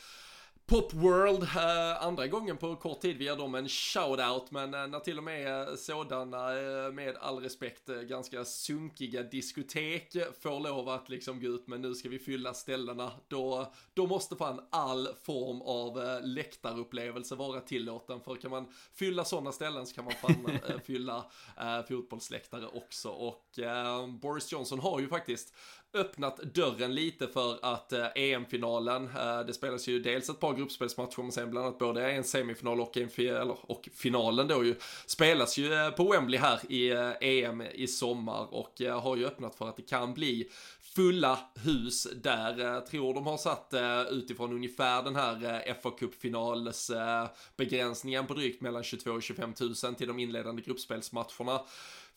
Pop World, eh, andra gången på kort tid vi ger dem en shout-out men eh, när till och med sådana, eh, med all respekt, eh, ganska sunkiga diskotek får lov att liksom gå ut men nu ska vi fylla ställena, då, då måste fan all form av eh, läktarupplevelse vara tillåten för kan man fylla sådana ställen så kan man fan eh, fylla eh, fotbollsläktare också och eh, Boris Johnson har ju faktiskt öppnat dörren lite för att eh, EM-finalen, eh, det spelas ju dels ett par gruppspelsmatcher men sen bland annat både en semifinal och en final, och finalen då ju, spelas ju eh, på Wembley här i eh, EM i sommar och eh, har ju öppnat för att det kan bli fulla hus där. Eh, Tror de har satt eh, utifrån ungefär den här eh, FA Cup-finals eh, begränsningen på drygt mellan 22 och 25 000 till de inledande gruppspelsmatcherna.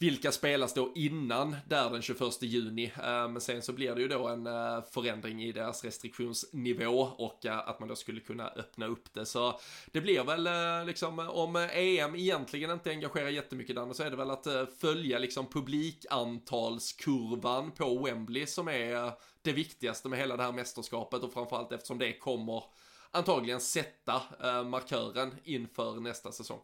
Vilka spelas då innan där den 21 juni. Men sen så blir det ju då en eh, förändring i deras restriktionsnivå och eh, att man då skulle kunna öppna upp det. Så det blir väl eh, liksom om EM egentligen inte engagerar jättemycket Danne så är det väl att följa liksom publikantalskurvan på Wembley som är det viktigaste med hela det här mästerskapet och framförallt eftersom det kommer antagligen sätta markören inför nästa säsong.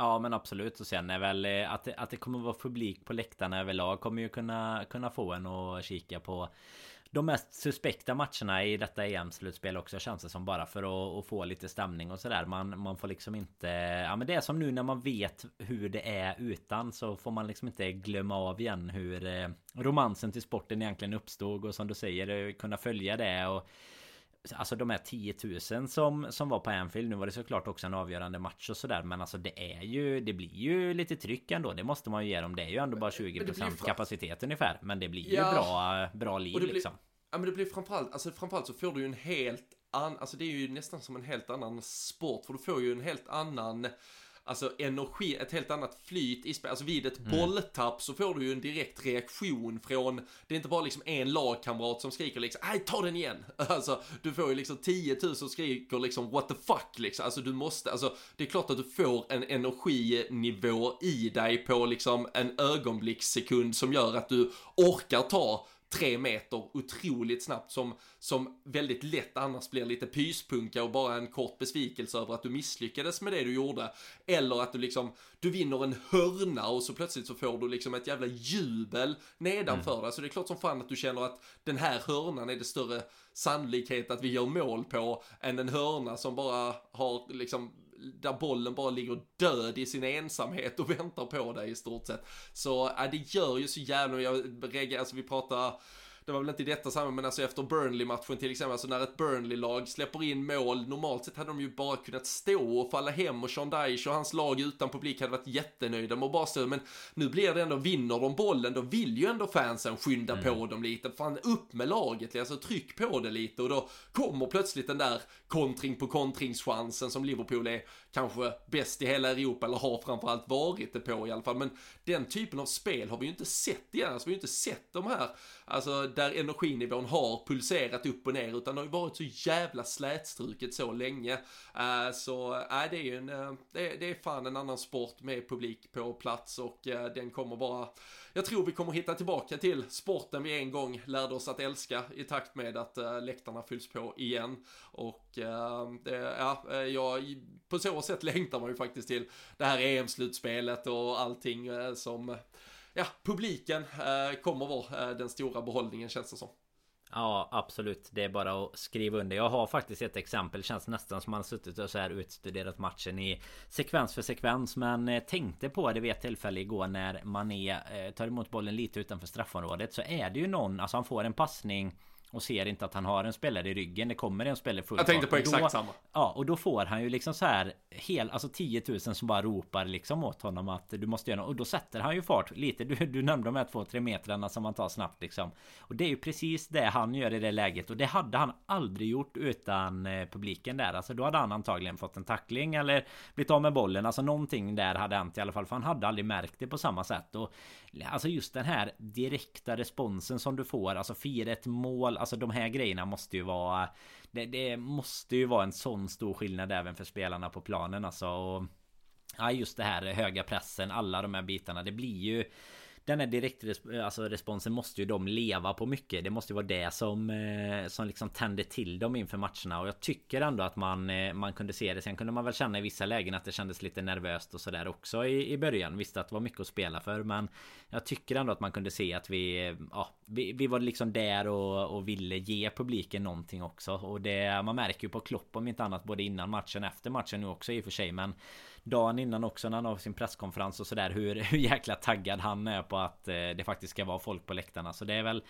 Ja men absolut och sen är väl eh, att det, att det kommer vara publik på läktarna överlag kommer ju kunna kunna få en att kika på de mest suspekta matcherna i detta EM-slutspel också känns det som bara för att, att, få lite stämning och sådär. Man, man får liksom inte... Ja men det är som nu när man vet hur det är utan så får man liksom inte glömma av igen hur eh, romansen till sporten egentligen uppstod och som du säger eh, kunna följa det och Alltså de här 10 000 som, som var på Anfield Nu var det såklart också en avgörande match och sådär Men alltså det är ju Det blir ju lite tryck ändå Det måste man ju ge dem Det är ju ändå bara 20% kapacitet ungefär Men det blir ju ja. bra, bra liv blir, liksom
Ja men det blir framförallt Alltså framförallt så får du ju en helt annan Alltså det är ju nästan som en helt annan sport För du får ju en helt annan alltså energi, ett helt annat flyt i spel. Alltså vid ett mm. bolltapp så får du ju en direkt reaktion från, det är inte bara liksom en lagkamrat som skriker liksom, nej ta den igen. Alltså du får ju liksom 10 000 som skriker liksom what the fuck liksom. Alltså du måste, alltså det är klart att du får en energinivå i dig på liksom en ögonblickssekund som gör att du orkar ta tre meter otroligt snabbt som, som väldigt lätt annars blir lite pyspunka och bara en kort besvikelse över att du misslyckades med det du gjorde. Eller att du liksom, du vinner en hörna och så plötsligt så får du liksom ett jävla jubel nedanför mm. dig. Så det är klart som fan att du känner att den här hörnan är det större sannolikhet att vi gör mål på än en hörna som bara har liksom där bollen bara ligger död i sin ensamhet och väntar på dig i stort sett. Så äh, det gör ju så jävla, jag alltså vi pratar det var väl inte i detta sammanhang, men alltså efter Burnley-matchen till exempel, alltså när ett Burnley-lag släpper in mål, normalt sett hade de ju bara kunnat stå och falla hem och Sean Dyche och hans lag utan publik hade varit jättenöjda med att bara stå, men nu blir det ändå, vinner de bollen, då vill ju ändå fansen skynda mm. på dem lite, fan upp med laget, alltså tryck på det lite. Och då kommer plötsligt den där kontring på kontringschansen som Liverpool är kanske bäst i hela Europa, eller har framförallt varit det på i alla fall, men den typen av spel har vi ju inte sett igen, alltså vi har ju inte sett de här, alltså där energinivån har pulserat upp och ner utan det har ju varit så jävla slätstruket så länge. Uh, så uh, det är ju en, uh, det, det, är fan en annan sport med publik på plats och uh, den kommer bara jag tror vi kommer hitta tillbaka till sporten vi en gång lärde oss att älska i takt med att uh, läktarna fylls på igen. Och uh, det, ja, jag, på så sätt längtar man ju faktiskt till det här EM-slutspelet och allting uh, som ja, publiken eh, kommer vara eh, den stora behållningen känns det som.
Ja absolut. Det är bara att skriva under. Jag har faktiskt ett exempel. Det Känns nästan som man har suttit och så här utstuderat matchen i Sekvens för sekvens Men eh, tänkte på det vid ett tillfälle igår När Mané eh, tar emot bollen lite utanför straffområdet Så är det ju någon Alltså han får en passning och ser inte att han har en spelare i ryggen. Det kommer en spelare
full Jag tänkte på exakt
då,
samma.
Ja, och då får han ju liksom så här hel, alltså 10 000 som bara ropar liksom åt honom att du måste göra något. Och då sätter han ju fart lite. Du, du nämnde de här 2-3 metrarna som man tar snabbt liksom. Och det är ju precis det han gör i det läget. Och det hade han aldrig gjort utan eh, publiken där. Alltså då hade han antagligen fått en tackling eller blivit av med bollen. Alltså någonting där hade hänt i alla fall. För han hade aldrig märkt det på samma sätt. Och Alltså just den här direkta responsen som du får Alltså fira ett mål Alltså de här grejerna måste ju vara det, det, måste ju vara en sån stor skillnad även för spelarna på planen alltså. Och, Ja just det här höga pressen Alla de här bitarna Det blir ju den här direktresponsen alltså responsen måste ju de leva på mycket. Det måste ju vara det som eh, som liksom tände till dem inför matcherna och jag tycker ändå att man eh, man kunde se det. Sen kunde man väl känna i vissa lägen att det kändes lite nervöst och sådär också i, i början. Visste att det var mycket att spela för, men jag tycker ändå att man kunde se att vi eh, ja, vi, vi var liksom där och, och ville ge publiken någonting också och det man märker ju på Klopp om inte annat både innan matchen efter matchen nu också i och för sig, men dagen innan också när han har sin presskonferens och sådär hur, hur jäkla taggad han är på att eh, det faktiskt ska vara folk på läktarna. Så det är väl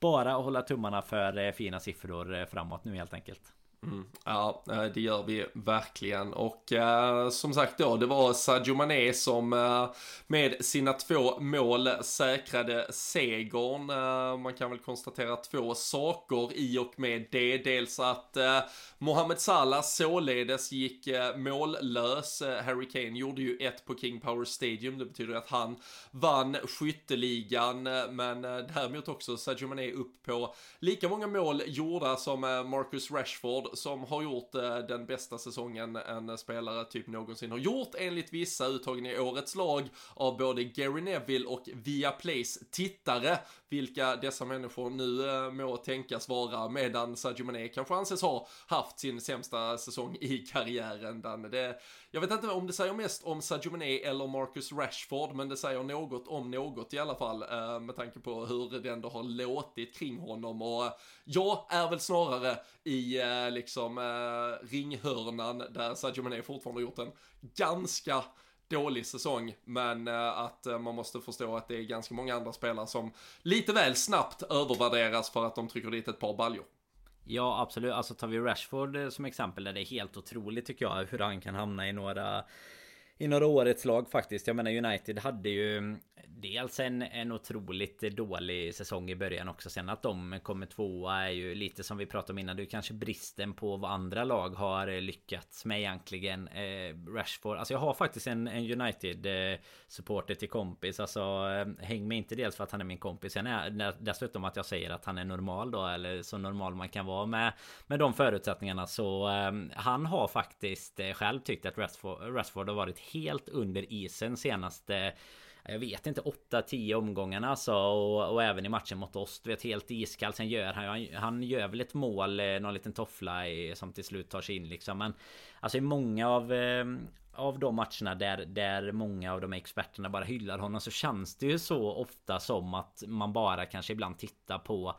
bara att hålla tummarna för eh, fina siffror eh, framåt nu helt enkelt.
Mm, ja, eh, det gör vi verkligen. Och eh, som sagt då, det var Sadio Mané som eh, med sina två mål säkrade segern. Eh, man kan väl konstatera två saker i och med det. Dels att eh, Mohamed Salah således gick eh, mållös. Harry Kane gjorde ju ett på King Power Stadium. Det betyder att han vann skytteligan. Men däremot också Sadio Mané upp på lika många mål gjorda som Marcus Rashford som har gjort eh, den bästa säsongen en spelare typ någonsin har gjort enligt vissa uttagen i årets lag av både Gary Neville och Viaplays tittare. Vilka dessa människor nu eh, må tänkas vara medan Sadio Mané kanske anses ha haft sin sämsta säsong i karriären. Det, jag vet inte om det säger mest om Sadio Mané eller Marcus Rashford, men det säger något om något i alla fall eh, med tanke på hur det ändå har låtit kring honom och eh, jag är väl snarare i eh, liksom eh, ringhörnan där Sadio Mané fortfarande har gjort en ganska dålig säsong, men eh, att eh, man måste förstå att det är ganska många andra spelare som lite väl snabbt övervärderas för att de trycker dit ett par baljor.
Ja absolut, alltså tar vi Rashford eh, som exempel där det är helt otroligt tycker jag hur han kan hamna i några i några årets lag faktiskt. Jag menar United hade ju mm, dels en, en otroligt dålig säsong i början också. Sen att de kommer tvåa är ju lite som vi pratade om innan. Det är kanske bristen på vad andra lag har eh, lyckats med egentligen. Eh, Rashford. Alltså jag har faktiskt en, en United eh, Supporter till kompis. Alltså eh, häng med inte dels för att han är min kompis. Sen är dessutom att jag säger att han är normal då. Eller så normal man kan vara med, med de förutsättningarna. Så eh, han har faktiskt själv tyckt att Rashford, Rashford har varit helt under isen senaste jag vet inte 8-10 omgångarna alltså och, och, även i matchen mot oss. Du vet helt iskall. Sen gör han Han gör väl ett mål eh, Någon liten toffla i, som till slut tar sig in liksom. Men Alltså i många av eh, av de matcherna där, där många av de experterna bara hyllar honom så känns det ju så ofta som att man bara kanske ibland tittar på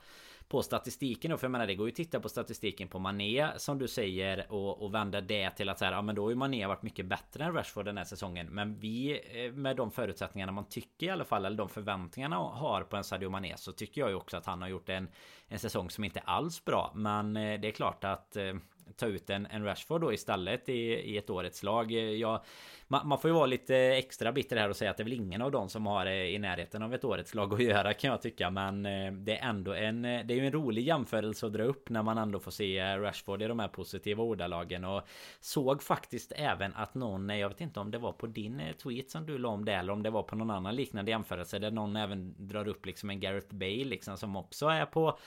på statistiken då. För jag menar det går ju att titta på statistiken på Mané som du säger och, och vända det till att säga ja men då har ju Mané varit mycket bättre än Rashford den här säsongen. Men vi eh, med de förutsättningarna man tycker i alla fall eller de förväntningarna har på en Sadio Mané så tycker jag ju också att han har gjort en, en säsong som inte alls bra. Men eh, det är klart att eh, ta ut en, en Rashford då istället i, i ett årets lag. Jag, man, man, får ju vara lite extra bitter här och säga att det är väl ingen av dem som har eh, i närheten av ett årets lag att göra kan jag tycka. Men eh, det är ändå en, eh, det är ju en rolig jämförelse att dra upp när man ändå får se Rashford i de här positiva ordalagen. Och såg faktiskt även att någon, jag vet inte om det var på din tweet som du la om det eller om det var på någon annan liknande jämförelse där någon även drar upp liksom en Gareth Bale liksom som också är på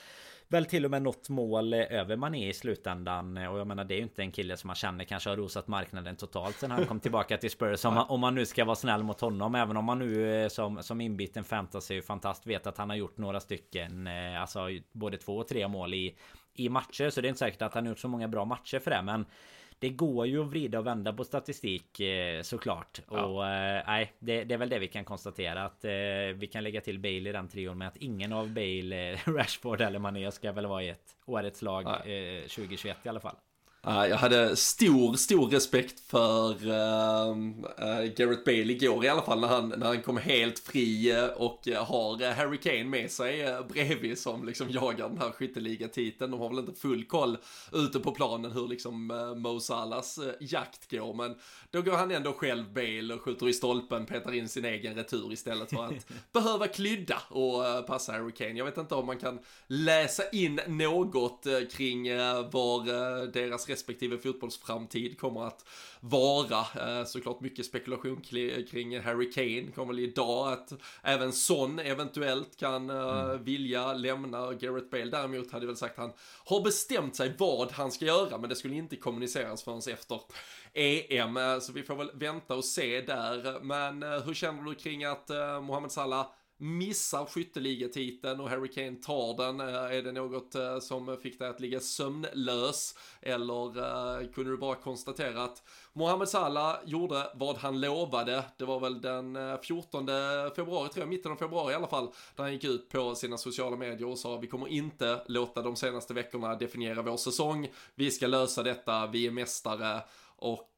väl till och med något mål över Mané i slutändan. Och jag menar det är ju inte en kille som man känner kanske har rosat marknaden totalt sen han kom tillbaka till Spurs. Om man, om man nu ska vara snäll mot honom. Även om man nu eh, som, som inbiten fantasy fantast vet att han har gjort några stycken. Eh, alltså både två och tre mål i, i matcher. Så det är inte säkert att han har gjort så många bra matcher för det. Men det går ju att vrida och vända på statistik eh, såklart. Ja. Och eh, nej, det, det, är väl det vi kan konstatera att eh, vi kan lägga till Bale i den trion med att ingen av Bale, Rashford eller Mané ska väl vara i ett årets lag 2021 i alla fall.
Jag hade stor, stor respekt för uh, uh, Garrett Bale igår i alla fall när han, när han kom helt fri uh, och har Harry Kane med sig bredvid som liksom jagar den här skytteligatiteln. De har väl inte full koll ute på planen hur liksom Mo Salahs jakt går, men då går han ändå själv Bale och skjuter i stolpen, petar in sin egen retur istället för att behöva klydda och passa Harry Kane. Jag vet inte om man kan läsa in något kring var deras respektive fotbollsframtid kommer att vara. Eh, såklart mycket spekulation kring Harry Kane kommer väl idag att även Son eventuellt kan eh, mm. vilja lämna Gareth Bale. Däremot hade väl sagt att han har bestämt sig vad han ska göra men det skulle inte kommuniceras förrän efter EM. Eh, så vi får väl vänta och se där. Men hur känner du kring att Mohamed Salah missar skytteligatiteln och Harry Kane tar den? Eh, är det något eh, som fick dig att ligga sömnlös? Eller eh, kunde du bara konstatera att Mohamed Salah gjorde vad han lovade. Det var väl den 14 februari, tror jag, mitten av februari i alla fall, där han gick ut på sina sociala medier och sa vi kommer inte låta de senaste veckorna definiera vår säsong. Vi ska lösa detta, vi är mästare. Och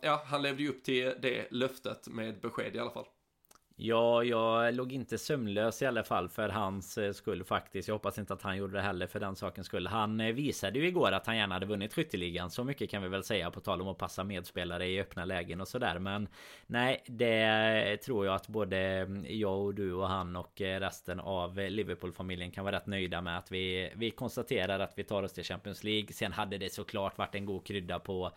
ja, han levde ju upp till det löftet med besked i alla fall.
Ja, jag låg inte sömnlös i alla fall för hans eh, skull faktiskt. Jag hoppas inte att han gjorde det heller för den sakens skull. Han eh, visade ju igår att han gärna hade vunnit skytteligan. Så mycket kan vi väl säga på tal om att passa medspelare i öppna lägen och sådär. Men nej, det tror jag att både mm, jag och du och han och eh, resten av Liverpool-familjen kan vara rätt nöjda med. Att vi, vi konstaterar att vi tar oss till Champions League. Sen hade det såklart varit en god krydda på,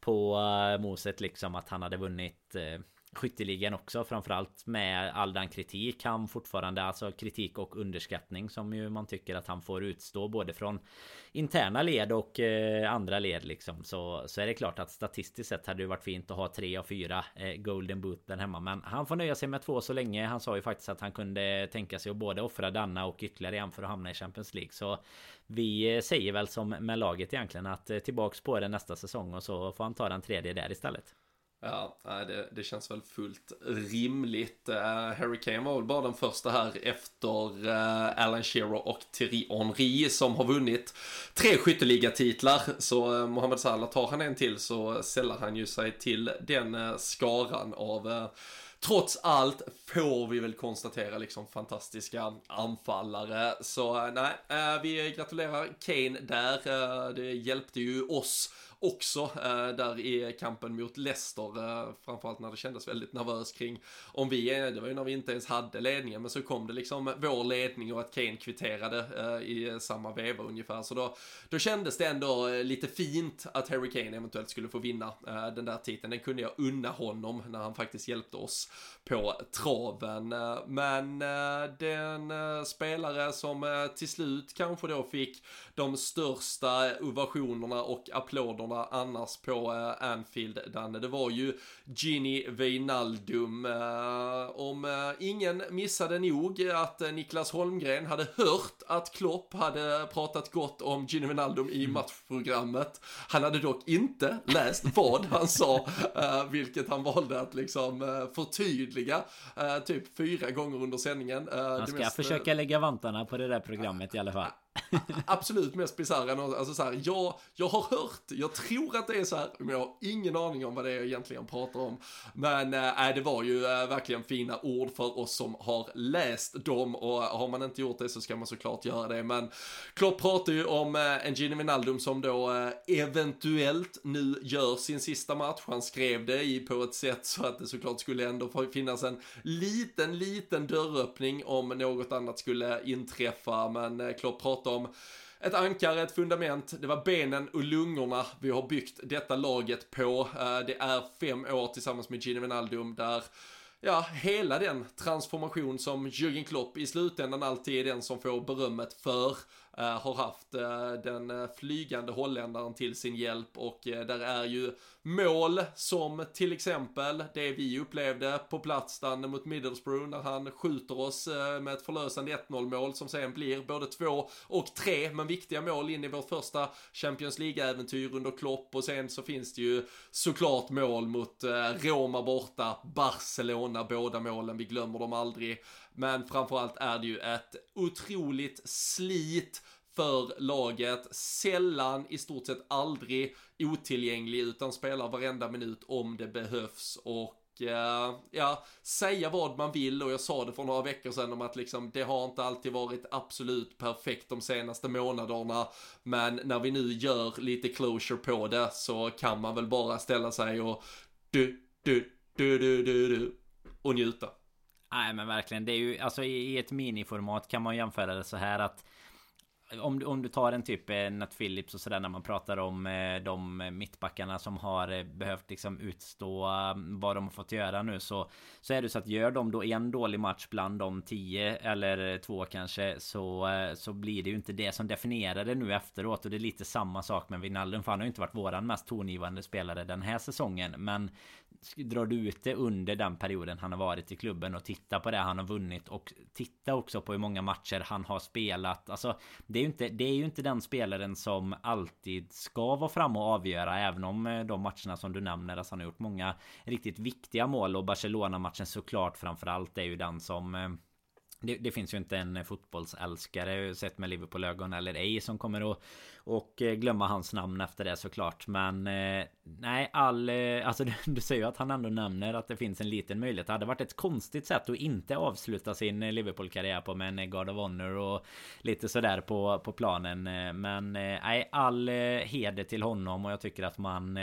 på moset liksom att han hade vunnit skytteligan också framförallt med all den kritik han fortfarande alltså kritik och underskattning som ju man tycker att han får utstå både från interna led och eh, andra led liksom. Så så är det klart att statistiskt sett hade det varit fint att ha tre av fyra eh, golden där hemma. Men han får nöja sig med två så länge. Han sa ju faktiskt att han kunde tänka sig att både offra denna och ytterligare en för att hamna i Champions League. Så vi eh, säger väl som med laget egentligen att eh, tillbaks på det nästa säsong och så får han ta den tredje där istället.
Ja, det, det känns väl fullt rimligt. Eh, Harry Kane var väl bara den första här efter eh, Alan Shearer och Thierry Henry som har vunnit tre skytteligatitlar. Så eh, Mohamed Salah, tar han en till så sällar han ju sig till den skaran av trots allt får vi väl konstatera liksom fantastiska anfallare. Så nej, vi gratulerar Kane där. Det hjälpte ju oss också eh, där i kampen mot Leicester, eh, framförallt när det kändes väldigt nervös kring om vi, eh, det var ju när vi inte ens hade ledningen, men så kom det liksom vår ledning och att Kane kvitterade eh, i samma veva ungefär, så då, då kändes det ändå eh, lite fint att Harry Kane eventuellt skulle få vinna eh, den där titeln, den kunde jag unna honom när han faktiskt hjälpte oss på traven, eh, men eh, den spelare som till slut kanske då fick de största ovationerna och applåderna annars på eh, Anfield, Danne. Det var ju Gini Wijnaldum. Eh, om eh, ingen missade nog att Niklas Holmgren hade hört att Klopp hade pratat gott om Gini Wijnaldum i mm. matchprogrammet. Han hade dock inte läst vad han sa, vilket han valde att liksom förtydliga typ fyra gånger under sändningen.
Han ska mest, försöka lägga vantarna på det där programmet i alla fall
absolut mest bisarra, alltså så här, jag, jag har hört, jag tror att det är så här, men jag har ingen aning om vad det är jag egentligen pratar om. Men äh, det var ju äh, verkligen fina ord för oss som har läst dem och har man inte gjort det så ska man såklart göra det. Men Klopp pratar ju om äh, en Gini Wijnaldum som då äh, eventuellt nu gör sin sista match. Han skrev det i på ett sätt så att det såklart skulle ändå finnas en liten, liten dörröppning om något annat skulle inträffa. Men äh, Klopp pratar prata om ett ankare, ett fundament, det var benen och lungorna vi har byggt detta laget på. Eh, det är fem år tillsammans med Gino Wijnaldum där ja, hela den transformation som Jürgen Klopp i slutändan alltid är den som får berömmet för Eh, har haft eh, den eh, flygande holländaren till sin hjälp. Och där är ju mål som till exempel det vi upplevde på plats mot Middlesbrough när han skjuter oss med ett förlösande 1-0 mål som sen blir både två och tre men viktiga mål in i vårt första Champions League-äventyr under Klopp. Och sen så finns det ju såklart mål mot Roma borta, Barcelona, båda målen, vi glömmer dem aldrig. Men framförallt är det ju ett otroligt slit för laget. Sällan, i stort sett aldrig otillgänglig utan spelar varenda minut om det behövs och eh, ja, säga vad man vill och jag sa det för några veckor sedan om att liksom det har inte alltid varit absolut perfekt de senaste månaderna men när vi nu gör lite closure på det så kan man väl bara ställa sig och du, du, du, du, du, du och njuta.
Nej men verkligen. Det är ju alltså i, i ett miniformat kan man jämföra det så här att om, om du tar en typ eh, Nat Phillips och sådär när man pratar om eh, de mittbackarna som har eh, behövt liksom utstå eh, vad de har fått göra nu så Så är det så att gör de då en dålig match bland de tio eller två kanske så eh, Så blir det ju inte det som definierar det nu efteråt. Och det är lite samma sak med Wijnaldum för han har ju inte varit våran mest tongivande spelare den här säsongen. Men Drar du ut det under den perioden han har varit i klubben och titta på det han har vunnit och titta också på hur många matcher han har spelat. Alltså det är ju inte, det är ju inte den spelaren som alltid ska vara framme och avgöra även om eh, de matcherna som du nämner alltså han har gjort många riktigt viktiga mål och Barcelona-matchen såklart framförallt är ju den som eh, det, det, finns ju inte en eh, fotbollsälskare eh, sett med Liverpool-ögon eller ej som kommer att och eh, glömma hans namn efter det såklart. Men eh, nej, all... Eh, alltså du, du säger ju att han ändå nämner att det finns en liten möjlighet. Det hade varit ett konstigt sätt att inte avsluta sin Liverpool-karriär på med en God of Honor och lite sådär på, på planen. Men nej, all heder till honom och jag tycker att man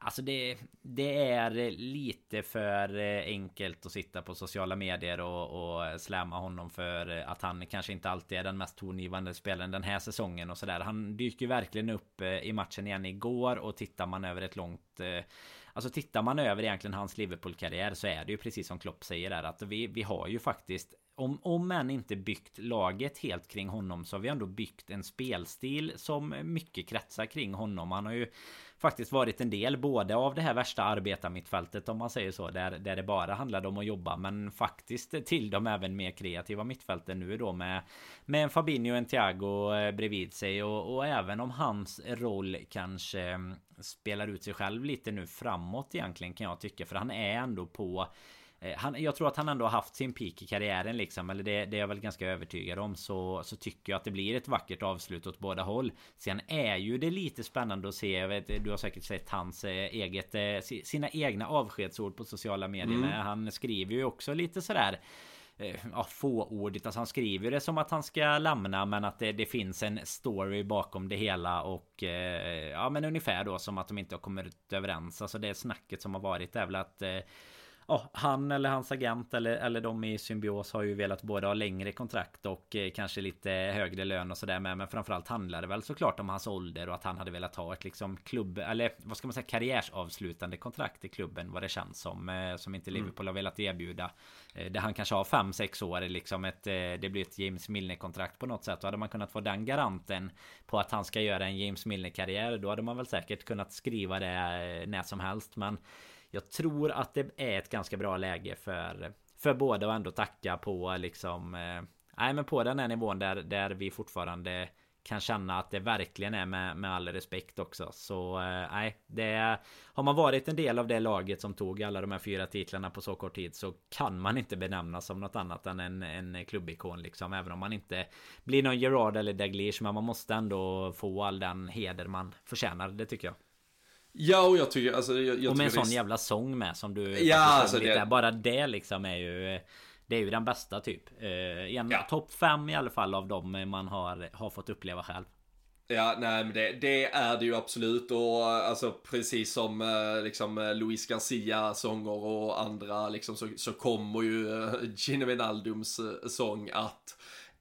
Alltså det, det är lite för eh, enkelt att sitta på sociala medier och, och slämma honom för att han kanske inte alltid är den mest tongivande spelaren den här säsongen och sådär. Han dyker verkligen upp eh, i matchen igen igår och tittar man över ett långt eh, Alltså tittar man över egentligen hans Liverpool-karriär så är det ju precis som Klopp säger där att vi, vi har ju faktiskt om, om än inte byggt laget helt kring honom så har vi ändå byggt en spelstil som mycket kretsar kring honom. Han har ju faktiskt varit en del både av det här värsta arbetarmittfältet om man säger så där, där det bara handlade om att jobba men faktiskt till de även mer kreativa mittfälten nu då med med en Fabinho och en Thiago eh, bredvid sig och, och även om hans roll kanske mm, spelar ut sig själv lite nu framåt egentligen kan jag tycka för han är ändå på han, jag tror att han ändå har haft sin peak i karriären liksom Eller det, det är jag väl ganska övertygad om så, så tycker jag att det blir ett vackert avslut åt båda håll Sen är ju det lite spännande att se vet, Du har säkert sett hans eh, eget eh, Sina egna avskedsord på sociala medier mm. Han skriver ju också lite sådär ja, fåordigt. Alltså han skriver det som att han ska lämna men att det, det finns en story bakom det hela och eh, ja men ungefär då som att de inte har kommit överens. Alltså det snacket som har varit är väl att eh, ja, han eller hans agent eller, eller de i symbios har ju velat både ha längre kontrakt och eh, kanske lite högre lön och sådär med. Men framförallt handlar det väl såklart om hans ålder och att han hade velat ha ett liksom klubb eller vad ska man säga karriärsavslutande kontrakt i klubben vad det känns som. Eh, som inte mm. Liverpool har velat erbjuda. Eh, där han kanske har 5-6 år liksom ett det blir ett James Milner kontrakt på något sätt. Och hade man kunnat få den garanten på att han ska göra en James Milner karriär då hade man väl säkert kunnat skriva det när som helst. Men jag tror att det är ett ganska bra läge för för båda att ändå tacka på liksom eh, Nej men på den här nivån där, där vi fortfarande kan känna att det verkligen är med, med all respekt också. Så eh, nej, det har man varit en del av det laget som tog alla de här fyra titlarna på så kort tid så kan man inte benämnas som något annat än en, en klubbikon liksom. Även om man inte blir någon Gerard eller Daglish, men man måste ändå få all den heder man förtjänar. Det tycker jag.
Ja, och jag tycker alltså jag, jag
Och med en sån jävla sång med som du
Ja, alltså
det... Bara det liksom är ju Det är ju den bästa typ. Eh, ja. Topp 5 i alla fall av dem man har, har fått uppleva själv.
Ja, nej men det, det, är det ju absolut. Och alltså precis som eh, liksom eh, Luis Garcia sånger och andra liksom så, så kommer ju Gino Wijnaldums sång att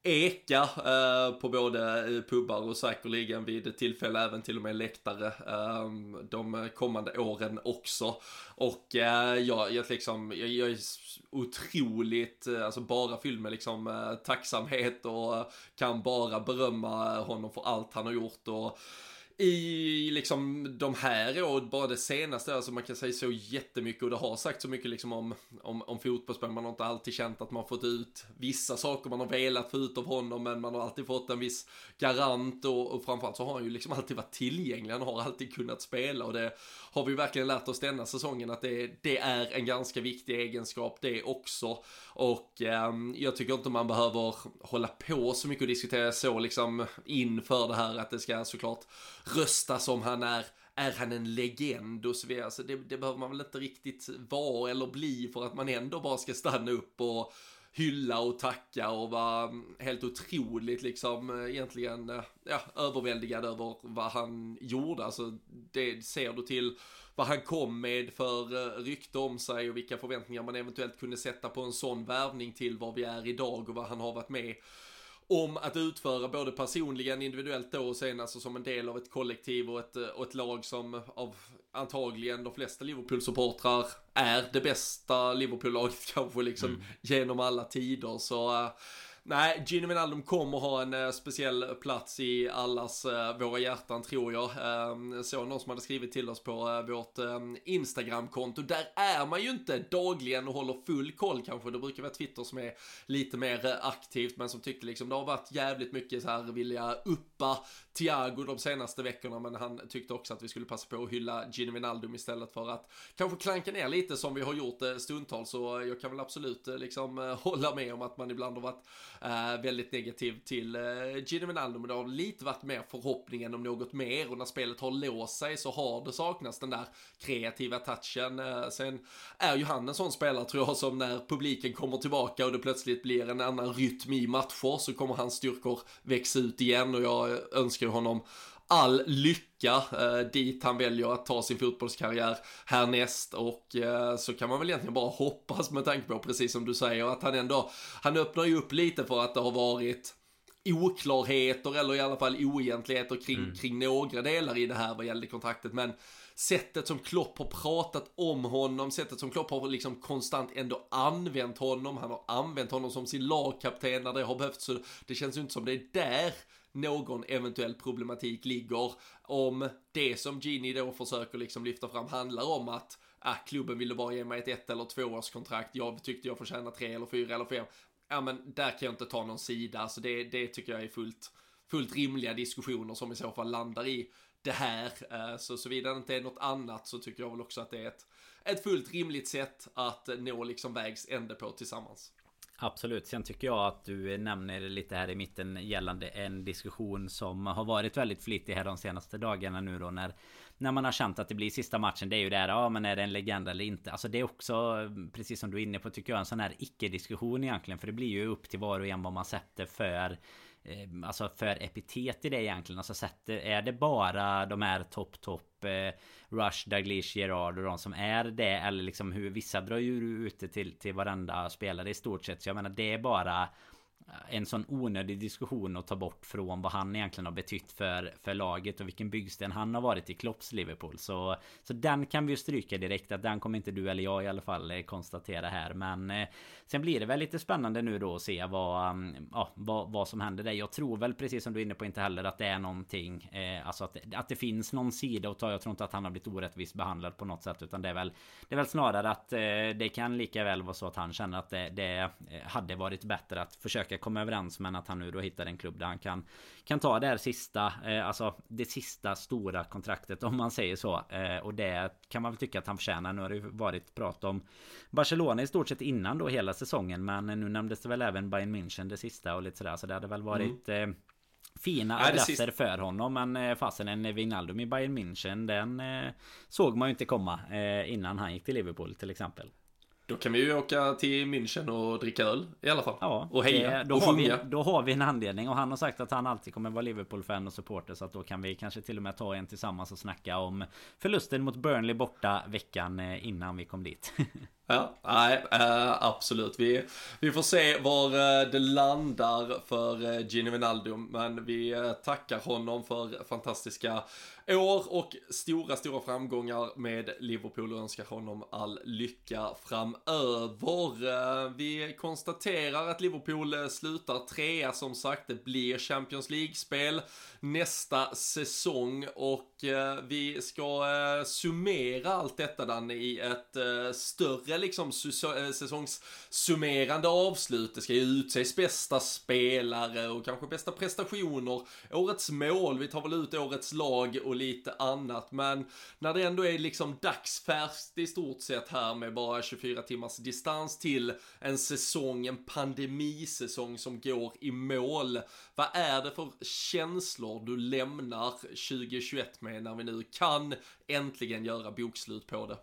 eka eh, på både eh, pubbar och säkerligen vid tillfälle även till och med läktare eh, de kommande åren också. Och eh, jag, jag, liksom, jag, jag är otroligt, eh, alltså bara fylld med liksom eh, tacksamhet och kan bara berömma honom för allt han har gjort. och i liksom de här och bara det senaste, alltså man kan säga så jättemycket och det har sagt så mycket liksom om, om, om fotbollsspel. Man har inte alltid känt att man fått ut vissa saker man har velat få ut av honom, men man har alltid fått en viss garant och, och framförallt så har han ju liksom alltid varit tillgänglig. Han har alltid kunnat spela och det har vi verkligen lärt oss denna säsongen att det, det är en ganska viktig egenskap det också. Och eh, jag tycker inte man behöver hålla på så mycket och diskutera så liksom inför det här att det ska såklart rösta som han är är han en legend och så vidare. Alltså det, det behöver man väl inte riktigt vara eller bli för att man ändå bara ska stanna upp och hylla och tacka och var helt otroligt liksom eh, egentligen eh, ja, överväldigad över vad han gjorde. Alltså det ser du till vad han kom med för eh, rykte om sig och vilka förväntningar man eventuellt kunde sätta på en sån värvning till var vi är idag och vad han har varit med om att utföra både personligen, individuellt då och sen alltså som en del av ett kollektiv och ett, och ett lag som av antagligen de flesta Liverpool-supportrar är det bästa Liverpool-laget kanske liksom mm. genom alla tider. Så uh, Nej, Gino Wijnaldum kommer ha en eh, speciell plats i allas eh, våra hjärtan tror jag. Eh, såg någon som hade skrivit till oss på eh, vårt eh, Instagram-konto. Där är man ju inte dagligen och håller full koll kanske. Det brukar vara Twitter som är lite mer aktivt men som tyckte liksom det har varit jävligt mycket så här vilja uppa Thiago de senaste veckorna men han tyckte också att vi skulle passa på att hylla Gino Wijnaldum istället för att kanske klanka ner lite som vi har gjort stundtals så jag kan väl absolut liksom hålla med om att man ibland har varit Uh, väldigt negativ till uh, Gino Wijnaldum. Och det har lite varit mer förhoppningen om något mer. Och när spelet har låst sig så har det saknats den där kreativa touchen. Uh, sen är ju han en sån spelare tror jag som när publiken kommer tillbaka och det plötsligt blir en annan rytm i matcher så kommer hans styrkor växa ut igen. Och jag önskar honom all lycka eh, dit han väljer att ta sin fotbollskarriär härnäst och eh, så kan man väl egentligen bara hoppas med tanke på precis som du säger att han ändå, han öppnar ju upp lite för att det har varit oklarheter eller i alla fall oegentligheter kring, mm. kring några delar i det här vad gällde kontraktet. Men sättet som Klopp har pratat om honom, sättet som Klopp har liksom konstant ändå använt honom, han har använt honom som sin lagkapten när det har behövts. Så det känns ju inte som det är där någon eventuell problematik ligger. Om det som Gini då försöker liksom lyfta fram handlar om att ah, klubben ville bara ge mig ett ett eller tvåårskontrakt, jag tyckte jag förtjänar tre eller fyra eller fem. Ja men där kan jag inte ta någon sida, så det, det tycker jag är fullt, fullt rimliga diskussioner som i så fall landar i det här. Eh, så såvida det inte är något annat så tycker jag väl också att det är ett, ett fullt rimligt sätt att nå liksom vägs ände på tillsammans.
Absolut, sen tycker jag att du nämner lite här i mitten gällande en diskussion som har varit väldigt flitig här de senaste dagarna nu då när När man har känt att det blir sista matchen. Det är ju det här, ja men är det en legend eller inte? Alltså det är också Precis som du är inne på tycker jag en sån här icke-diskussion egentligen. För det blir ju upp till var och en vad man sätter för Eh, alltså för epitet i det egentligen. Alltså sätter, är det bara de här topp topp eh, Rush, Douglas, Gerard och de som är det eller liksom hur vissa drar ju ute till, till varenda spelare i stort sett. Så jag menar det är bara en sån onödig diskussion att ta bort från vad han egentligen har betytt för, för laget och vilken byggsten han har varit i Klopps Liverpool. Så, så den kan vi ju stryka direkt att den kommer inte du eller jag i alla fall eh, konstatera här. Men eh, sen blir det väl lite spännande nu då att se vad, mm, ja, vad, vad som händer där. Jag tror väl precis som du är inne på inte heller att det är någonting, eh, alltså att, att det finns någon sida att ta. Jag tror inte att han har blivit orättvist behandlad på något sätt utan det är väl, det är väl snarare att eh, det kan lika väl vara så att han känner att det, det eh, hade varit bättre att försöka komma överens men att han nu då hittar en klubb där han kan Kan ta det här sista eh, Alltså det sista stora kontraktet om man säger så. Eh, Och det kan man väl tycka att han förtjänar. Nu har det ju varit prat om Barcelona i stort sett innan då hela säsongen Men nu nämndes det väl även Bayern München det sista och lite sådär Så det hade väl varit mm. eh, Fina adresser för honom men eh, fasen en Wijnaldum i Bayern München Den eh, såg man ju inte komma eh, innan han gick till Liverpool till exempel
då kan vi ju åka till München och dricka öl i alla fall.
Ja,
och heja
då
och
har sjunga. Vi, då har vi en anledning och han har sagt att han alltid kommer vara Liverpool-fan och supporter så att då kan vi kanske till och med ta en tillsammans och snacka om förlusten mot Burnley borta veckan eh, innan vi kom dit.
Ja, nej, äh, absolut. Vi, vi får se var äh, det landar för Gini Wijnaldum, men vi tackar honom för fantastiska år och stora, stora framgångar med Liverpool och önskar honom all lycka framöver. Vi konstaterar att Liverpool slutar trea som sagt. Det blir Champions League-spel nästa säsong och eh, vi ska eh, summera allt detta Danne i ett eh, större liksom säsongssummerande avslut. Det ska ju utses bästa spelare och kanske bästa prestationer, årets mål, vi tar väl ut årets lag och lite annat. Men när det ändå är liksom dagsfärskt i stort sett här med bara 24 timmars distans till en säsong, en pandemisäsong som går i mål. Vad är det för känslor du lämnar 2021 med när vi nu kan äntligen göra bokslut på det?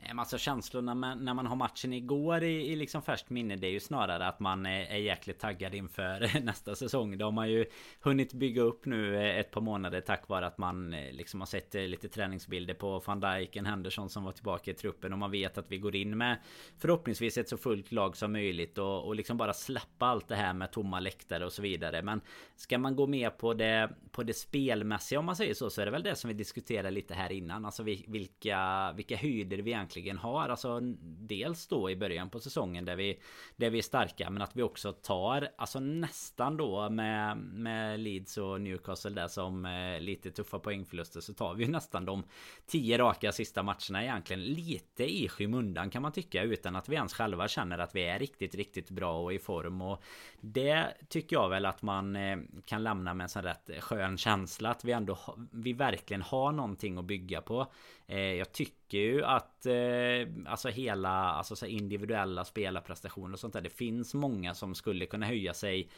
Nej men alltså känslorna med, när man har matchen igår i, i liksom färskt minne Det är ju snarare att man är, är jäkligt taggad inför nästa säsong. Det har man ju hunnit bygga upp nu eh, ett par månader tack vare att man eh, liksom har sett eh, lite träningsbilder på van Dijk, Henderson som var tillbaka i truppen och man vet att vi går in med förhoppningsvis ett så fullt lag som möjligt och, och liksom bara släppa allt det här med tomma läktare och så vidare. Men ska man gå med på det på det spelmässiga om man säger så så är det väl det som vi diskuterade lite här innan. Alltså vilka vilka höjder vi egentligen har. Alltså dels då i början på säsongen där vi där vi är starka men att vi också tar alltså nästan då med med Leeds och Newcastle där som eh, lite tuffa poängförluster så tar vi ju nästan de tio raka sista matcherna egentligen lite i skymundan kan man tycka utan att vi ens själva känner att vi är riktigt riktigt bra och i form och det tycker jag väl att man eh, kan lämna med en sån rätt skön känsla att vi ändå vi verkligen har någonting att bygga på. Eh, jag tycker ju att eh, alltså hela alltså så individuella spelarprestationer och sånt där. Det finns många som skulle kunna höja sig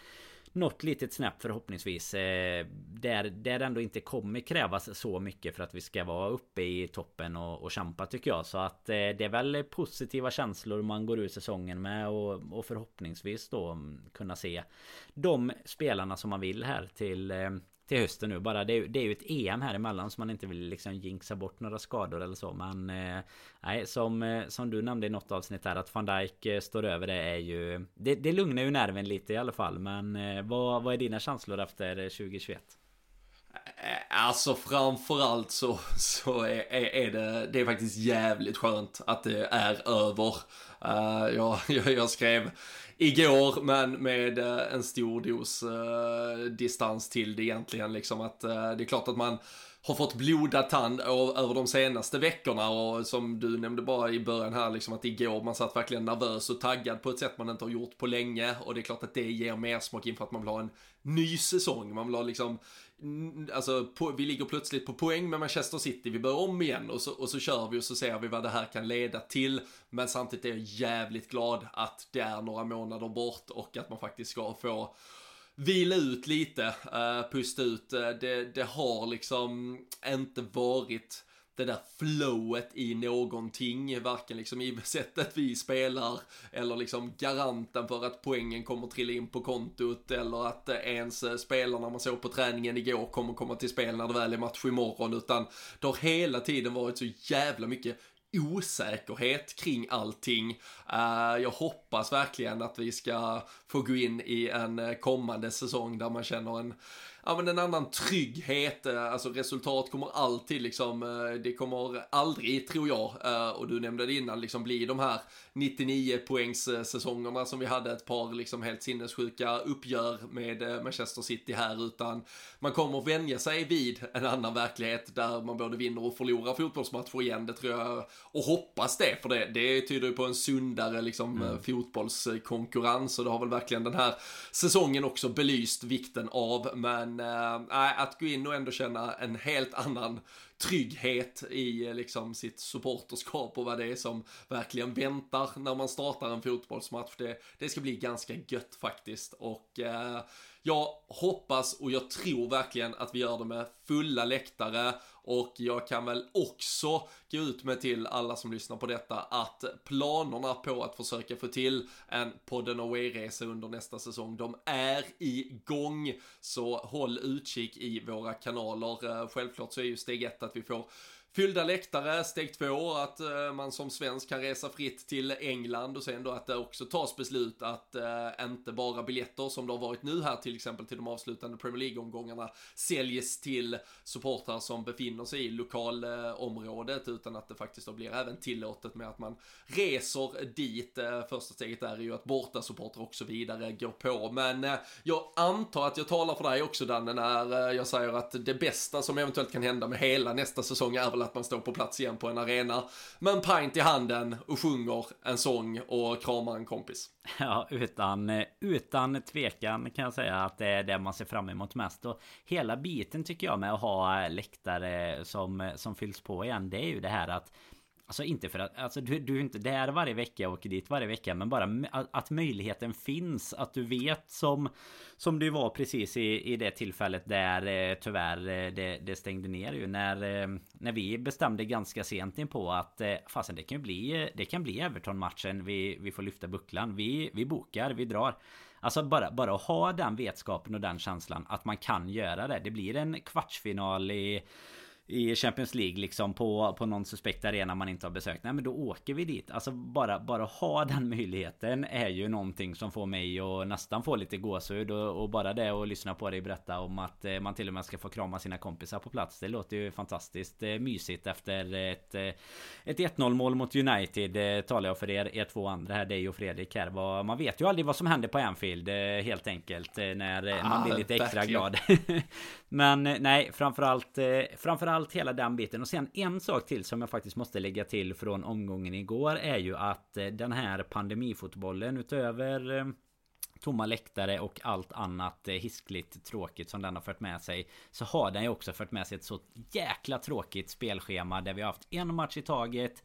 något litet snäpp förhoppningsvis. Eh, där, där det ändå inte kommer krävas så mycket för att vi ska vara uppe i toppen och, och kämpa tycker jag. Så att det är väl positiva känslor man går ur säsongen med och, och förhoppningsvis då mm, kunna se de spelarna som man vill här till till hösten nu bara. Det är, det är ju ett EM här emellan så man inte vill liksom jinxa bort några skador eller så. Men eh, nej, som, eh, som du nämnde i något avsnitt här att van Dijk eh, står över det är ju... Det, det lugnar ju nerven lite i alla fall. Men eh, vad, vad är dina känslor efter eh, 2021?
Eh, alltså framförallt så, så är, är, det, det är faktiskt jävligt skönt att det är över. Uh, jag, jag, jag skrev igår, men med uh, en stor dos uh, distans till det egentligen. Liksom att det är klart att man har fått blodad tand över de senaste veckorna och som du nämnde bara i början här liksom att igår man satt verkligen nervös och taggad på ett sätt man inte har gjort på länge och det är klart att det ger mer smak inför att man vill ha en ny säsong. Man vill ha liksom Alltså, på, vi ligger plötsligt på poäng med Manchester City, vi börjar om igen och så, och så kör vi och så ser vi vad det här kan leda till. Men samtidigt är jag jävligt glad att det är några månader bort och att man faktiskt ska få vila ut lite, uh, pusta ut. Uh, det, det har liksom inte varit det där flowet i någonting, varken liksom i sättet vi spelar eller liksom garanten för att poängen kommer trilla in på kontot eller att ens spelarna man såg på träningen igår kommer komma till spel när det väl är match imorgon utan det har hela tiden varit så jävla mycket osäkerhet kring allting. Uh, jag hoppas verkligen att vi ska få gå in i en kommande säsong där man känner en ja, men en annan trygghet. Eh, alltså resultat kommer alltid liksom, eh, det kommer aldrig, tror jag, eh, och du nämnde det innan, liksom bli de här 99 poängs säsongerna som vi hade ett par liksom helt sinnessjuka uppgör med Manchester City här, utan man kommer vänja sig vid en annan verklighet där man både vinner och förlorar fotbollsmatcher igen, det tror jag, och hoppas det, för det, det tyder ju på en sundare liksom mm. fotbollskonkurrens och det har väl verkligen den här säsongen också belyst vikten av, men men äh, att gå in och ändå känna en helt annan trygghet i eh, liksom sitt supporterskap och vad det är som verkligen väntar när man startar en fotbollsmatch. Det, det ska bli ganska gött faktiskt och äh, jag hoppas och jag tror verkligen att vi gör det med fulla läktare och jag kan väl också gå ut med till alla som lyssnar på detta att planerna på att försöka få till en podden away-resa under nästa säsong, de är igång. Så håll utkik i våra kanaler. Eh, självklart så är ju steg ett att vi får fyllda läktare, steg två att eh, man som svensk kan resa fritt till England och sen då att det också tas beslut att eh, inte bara biljetter som det har varit nu här till exempel till de avslutande Premier League-omgångarna säljs till supportrar som befinner sig i lokalområdet utan att det faktiskt då blir även tillåtet med att man reser dit. Eh, första steget där är ju att borta supportrar och så vidare går på men jag antar att jag talar för dig också Danne när jag säger att det bästa som eventuellt kan hända med hela nästa säsong är väl att man står på plats igen på en arena med en pint i handen och sjunger en sång och kramar en kompis.
Ja, utan, utan tvekan kan jag säga att det är det man ser fram emot mest. Och hela biten tycker jag med att ha läktare som, som fylls på igen, det är ju det här att Alltså inte för att, alltså du, du är inte där varje vecka och åker dit varje vecka Men bara att, möjligheten finns Att du vet som Som du var precis i, i det tillfället där eh, tyvärr eh, det, det, stängde ner ju när eh, När vi bestämde ganska sent in på att eh, Fasen det kan ju bli Det kan bli Everton-matchen. Vi, vi får lyfta bucklan. Vi, vi bokar, vi drar. Alltså bara, bara att ha den vetskapen och den känslan att man kan göra det. Det blir en kvartsfinal i i Champions League liksom på, på någon suspekt arena man inte har besökt. Nej men då åker vi dit. Alltså bara, bara ha den möjligheten är ju någonting som får mig att nästan få lite gåshud. Och, och bara det att lyssna på dig berätta om att eh, man till och med ska få krama sina kompisar på plats. Det låter ju fantastiskt eh, mysigt efter ett, eh, ett 1-0 mål mot United. Talar jag för er, er två andra här, dig och Fredrik här. Man vet ju aldrig vad som händer på Anfield helt enkelt. När man blir lite extra glad. men nej, framförallt, framförallt allt hela den biten. Och sen en sak till som jag faktiskt måste lägga till från omgången igår är ju att eh, den här pandemifotbollen utöver eh, tomma läktare och allt annat eh, hiskligt tråkigt som den har fört med sig Så har den ju också fört med sig ett så jäkla tråkigt spelschema där vi har haft en match i taget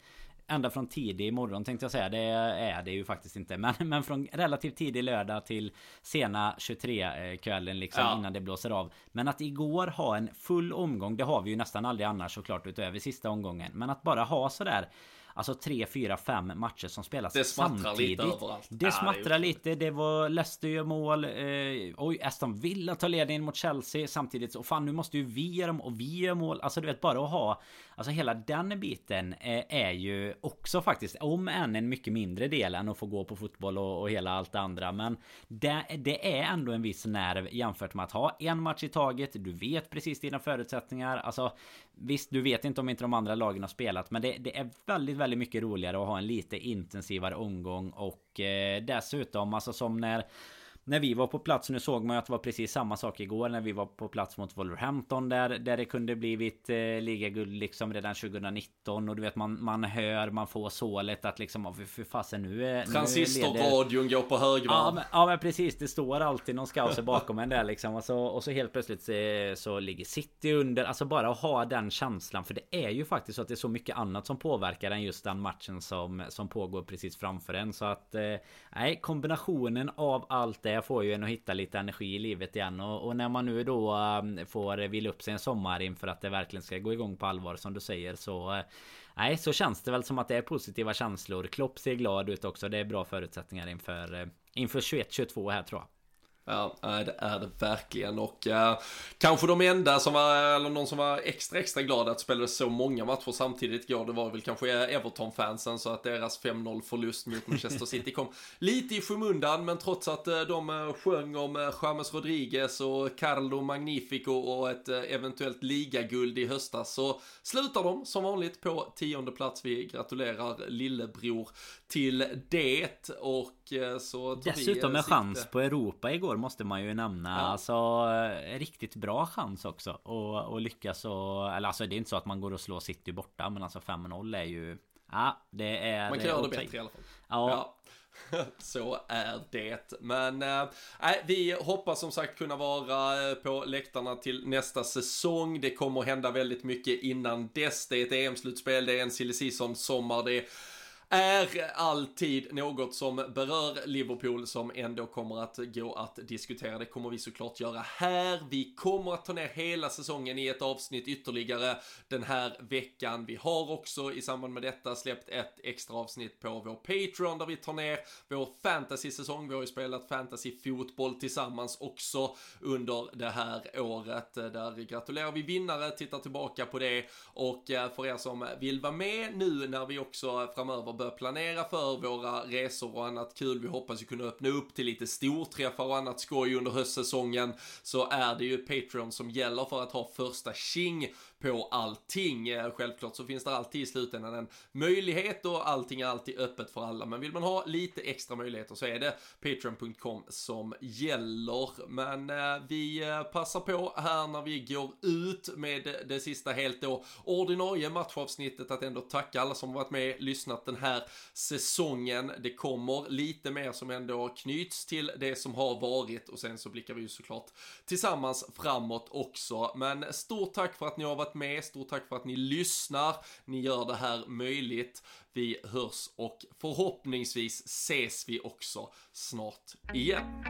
Ända från tidig morgon tänkte jag säga. Det är det ju faktiskt inte. Men, men från relativt tidig lördag till sena 23 kvällen liksom ja. innan det blåser av. Men att igår ha en full omgång. Det har vi ju nästan aldrig annars såklart utöver sista omgången. Men att bara ha sådär Alltså 3, 4, 5 matcher som spelas det samtidigt. Lite överallt. Det smattrar lite. Det var Leicester gör mål. Eh, oj, Aston Villa tar ledningen mot Chelsea samtidigt. Och fan, nu måste ju vi göra och vi gör mål. Alltså du vet bara att ha Alltså hela den biten är, är ju också faktiskt om än en mycket mindre del än att få gå på fotboll och, och hela allt det andra. Men det, det, är ändå en viss nerv jämfört med att ha en match i taget. Du vet precis dina förutsättningar. Alltså visst, du vet inte om inte de andra lagen har spelat, men det, det är väldigt, väldigt mycket roligare att ha en lite intensivare omgång och eh, dessutom alltså som när när vi var på plats, nu såg man ju att det var precis samma sak igår när vi var på plats mot Wolverhampton där, där det kunde blivit eh, ligaguld liksom redan 2019 och du vet man, man hör, man får sålet att liksom, för, fasen nu är...
Transistorradion går på högvarv.
Ja, men, ja men precis, det står alltid någon scouser bakom en där liksom och så, och så helt plötsligt så, så ligger City under, alltså bara att ha den känslan för det är ju faktiskt så att det är så mycket annat som påverkar än just den matchen som, som pågår precis framför en så att eh, nej, kombinationen av allt det det får ju en att hitta lite energi i livet igen. Och, och när man nu då um, får eh, vila upp sig en sommar inför att det verkligen ska gå igång på allvar som du säger så eh, Nej så känns det väl som att det är positiva känslor. Klopp ser glad ut också. Det är bra förutsättningar inför eh, Inför 21-22 här tror jag.
Ja, äh, det är det verkligen. Och uh, kanske de enda som var, eller någon som var extra extra glad att spela så många matcher samtidigt. Igår, det var väl kanske Everton-fansen så att deras 5-0 förlust mot Manchester City kom lite i skymundan. Men trots att uh, de sjöng om James Rodriguez och Carlo Magnifico och ett eventuellt ligaguld i höstas så slutar de som vanligt på tionde plats. Vi gratulerar lillebror till det. Och så
Dessutom med chans på Europa igår år måste man ju nämna. Ja. Alltså eh, riktigt bra chans också. Och, och lyckas och... Eller alltså det är inte så att man går och slår City borta. Men alltså 5-0 är ju... Ja, det är...
Man kan göra det bättre i alla fall.
ja.
ja. Så är det. Men äh, vi hoppas som sagt kunna vara eh, på läktarna till nästa säsong. Det kommer hända väldigt mycket innan dess. Det är ett EM-slutspel, det är en silly season sommar, det är är alltid något som berör Liverpool som ändå kommer att gå att diskutera. Det kommer vi såklart göra här. Vi kommer att ta ner hela säsongen i ett avsnitt ytterligare den här veckan. Vi har också i samband med detta släppt ett extra avsnitt på vår Patreon där vi tar ner vår fantasy-säsong. Vi har ju spelat fantasy-fotboll tillsammans också under det här året. Där gratulerar vi vinnare, tittar tillbaka på det och eh, för er som vill vara med nu när vi också framöver börja planera för våra resor och annat kul. Vi hoppas ju kunna öppna upp till lite storträffar och annat skoj under höstsäsongen. Så är det ju Patreon som gäller för att ha första tjing på allting. Eh, självklart så finns det alltid i slutändan en möjlighet och allting är alltid öppet för alla. Men vill man ha lite extra möjligheter så är det patreon.com som gäller. Men eh, vi eh, passar på här när vi går ut med det sista helt då ordinarie matchavsnittet att ändå tacka alla som varit med, lyssnat den här säsongen. Det kommer lite mer som ändå knyts till det som har varit och sen så blickar vi ju såklart tillsammans framåt också. Men stort tack för att ni har varit med, stort tack för att ni lyssnar, ni gör det här möjligt. Vi hörs och förhoppningsvis ses vi också snart igen.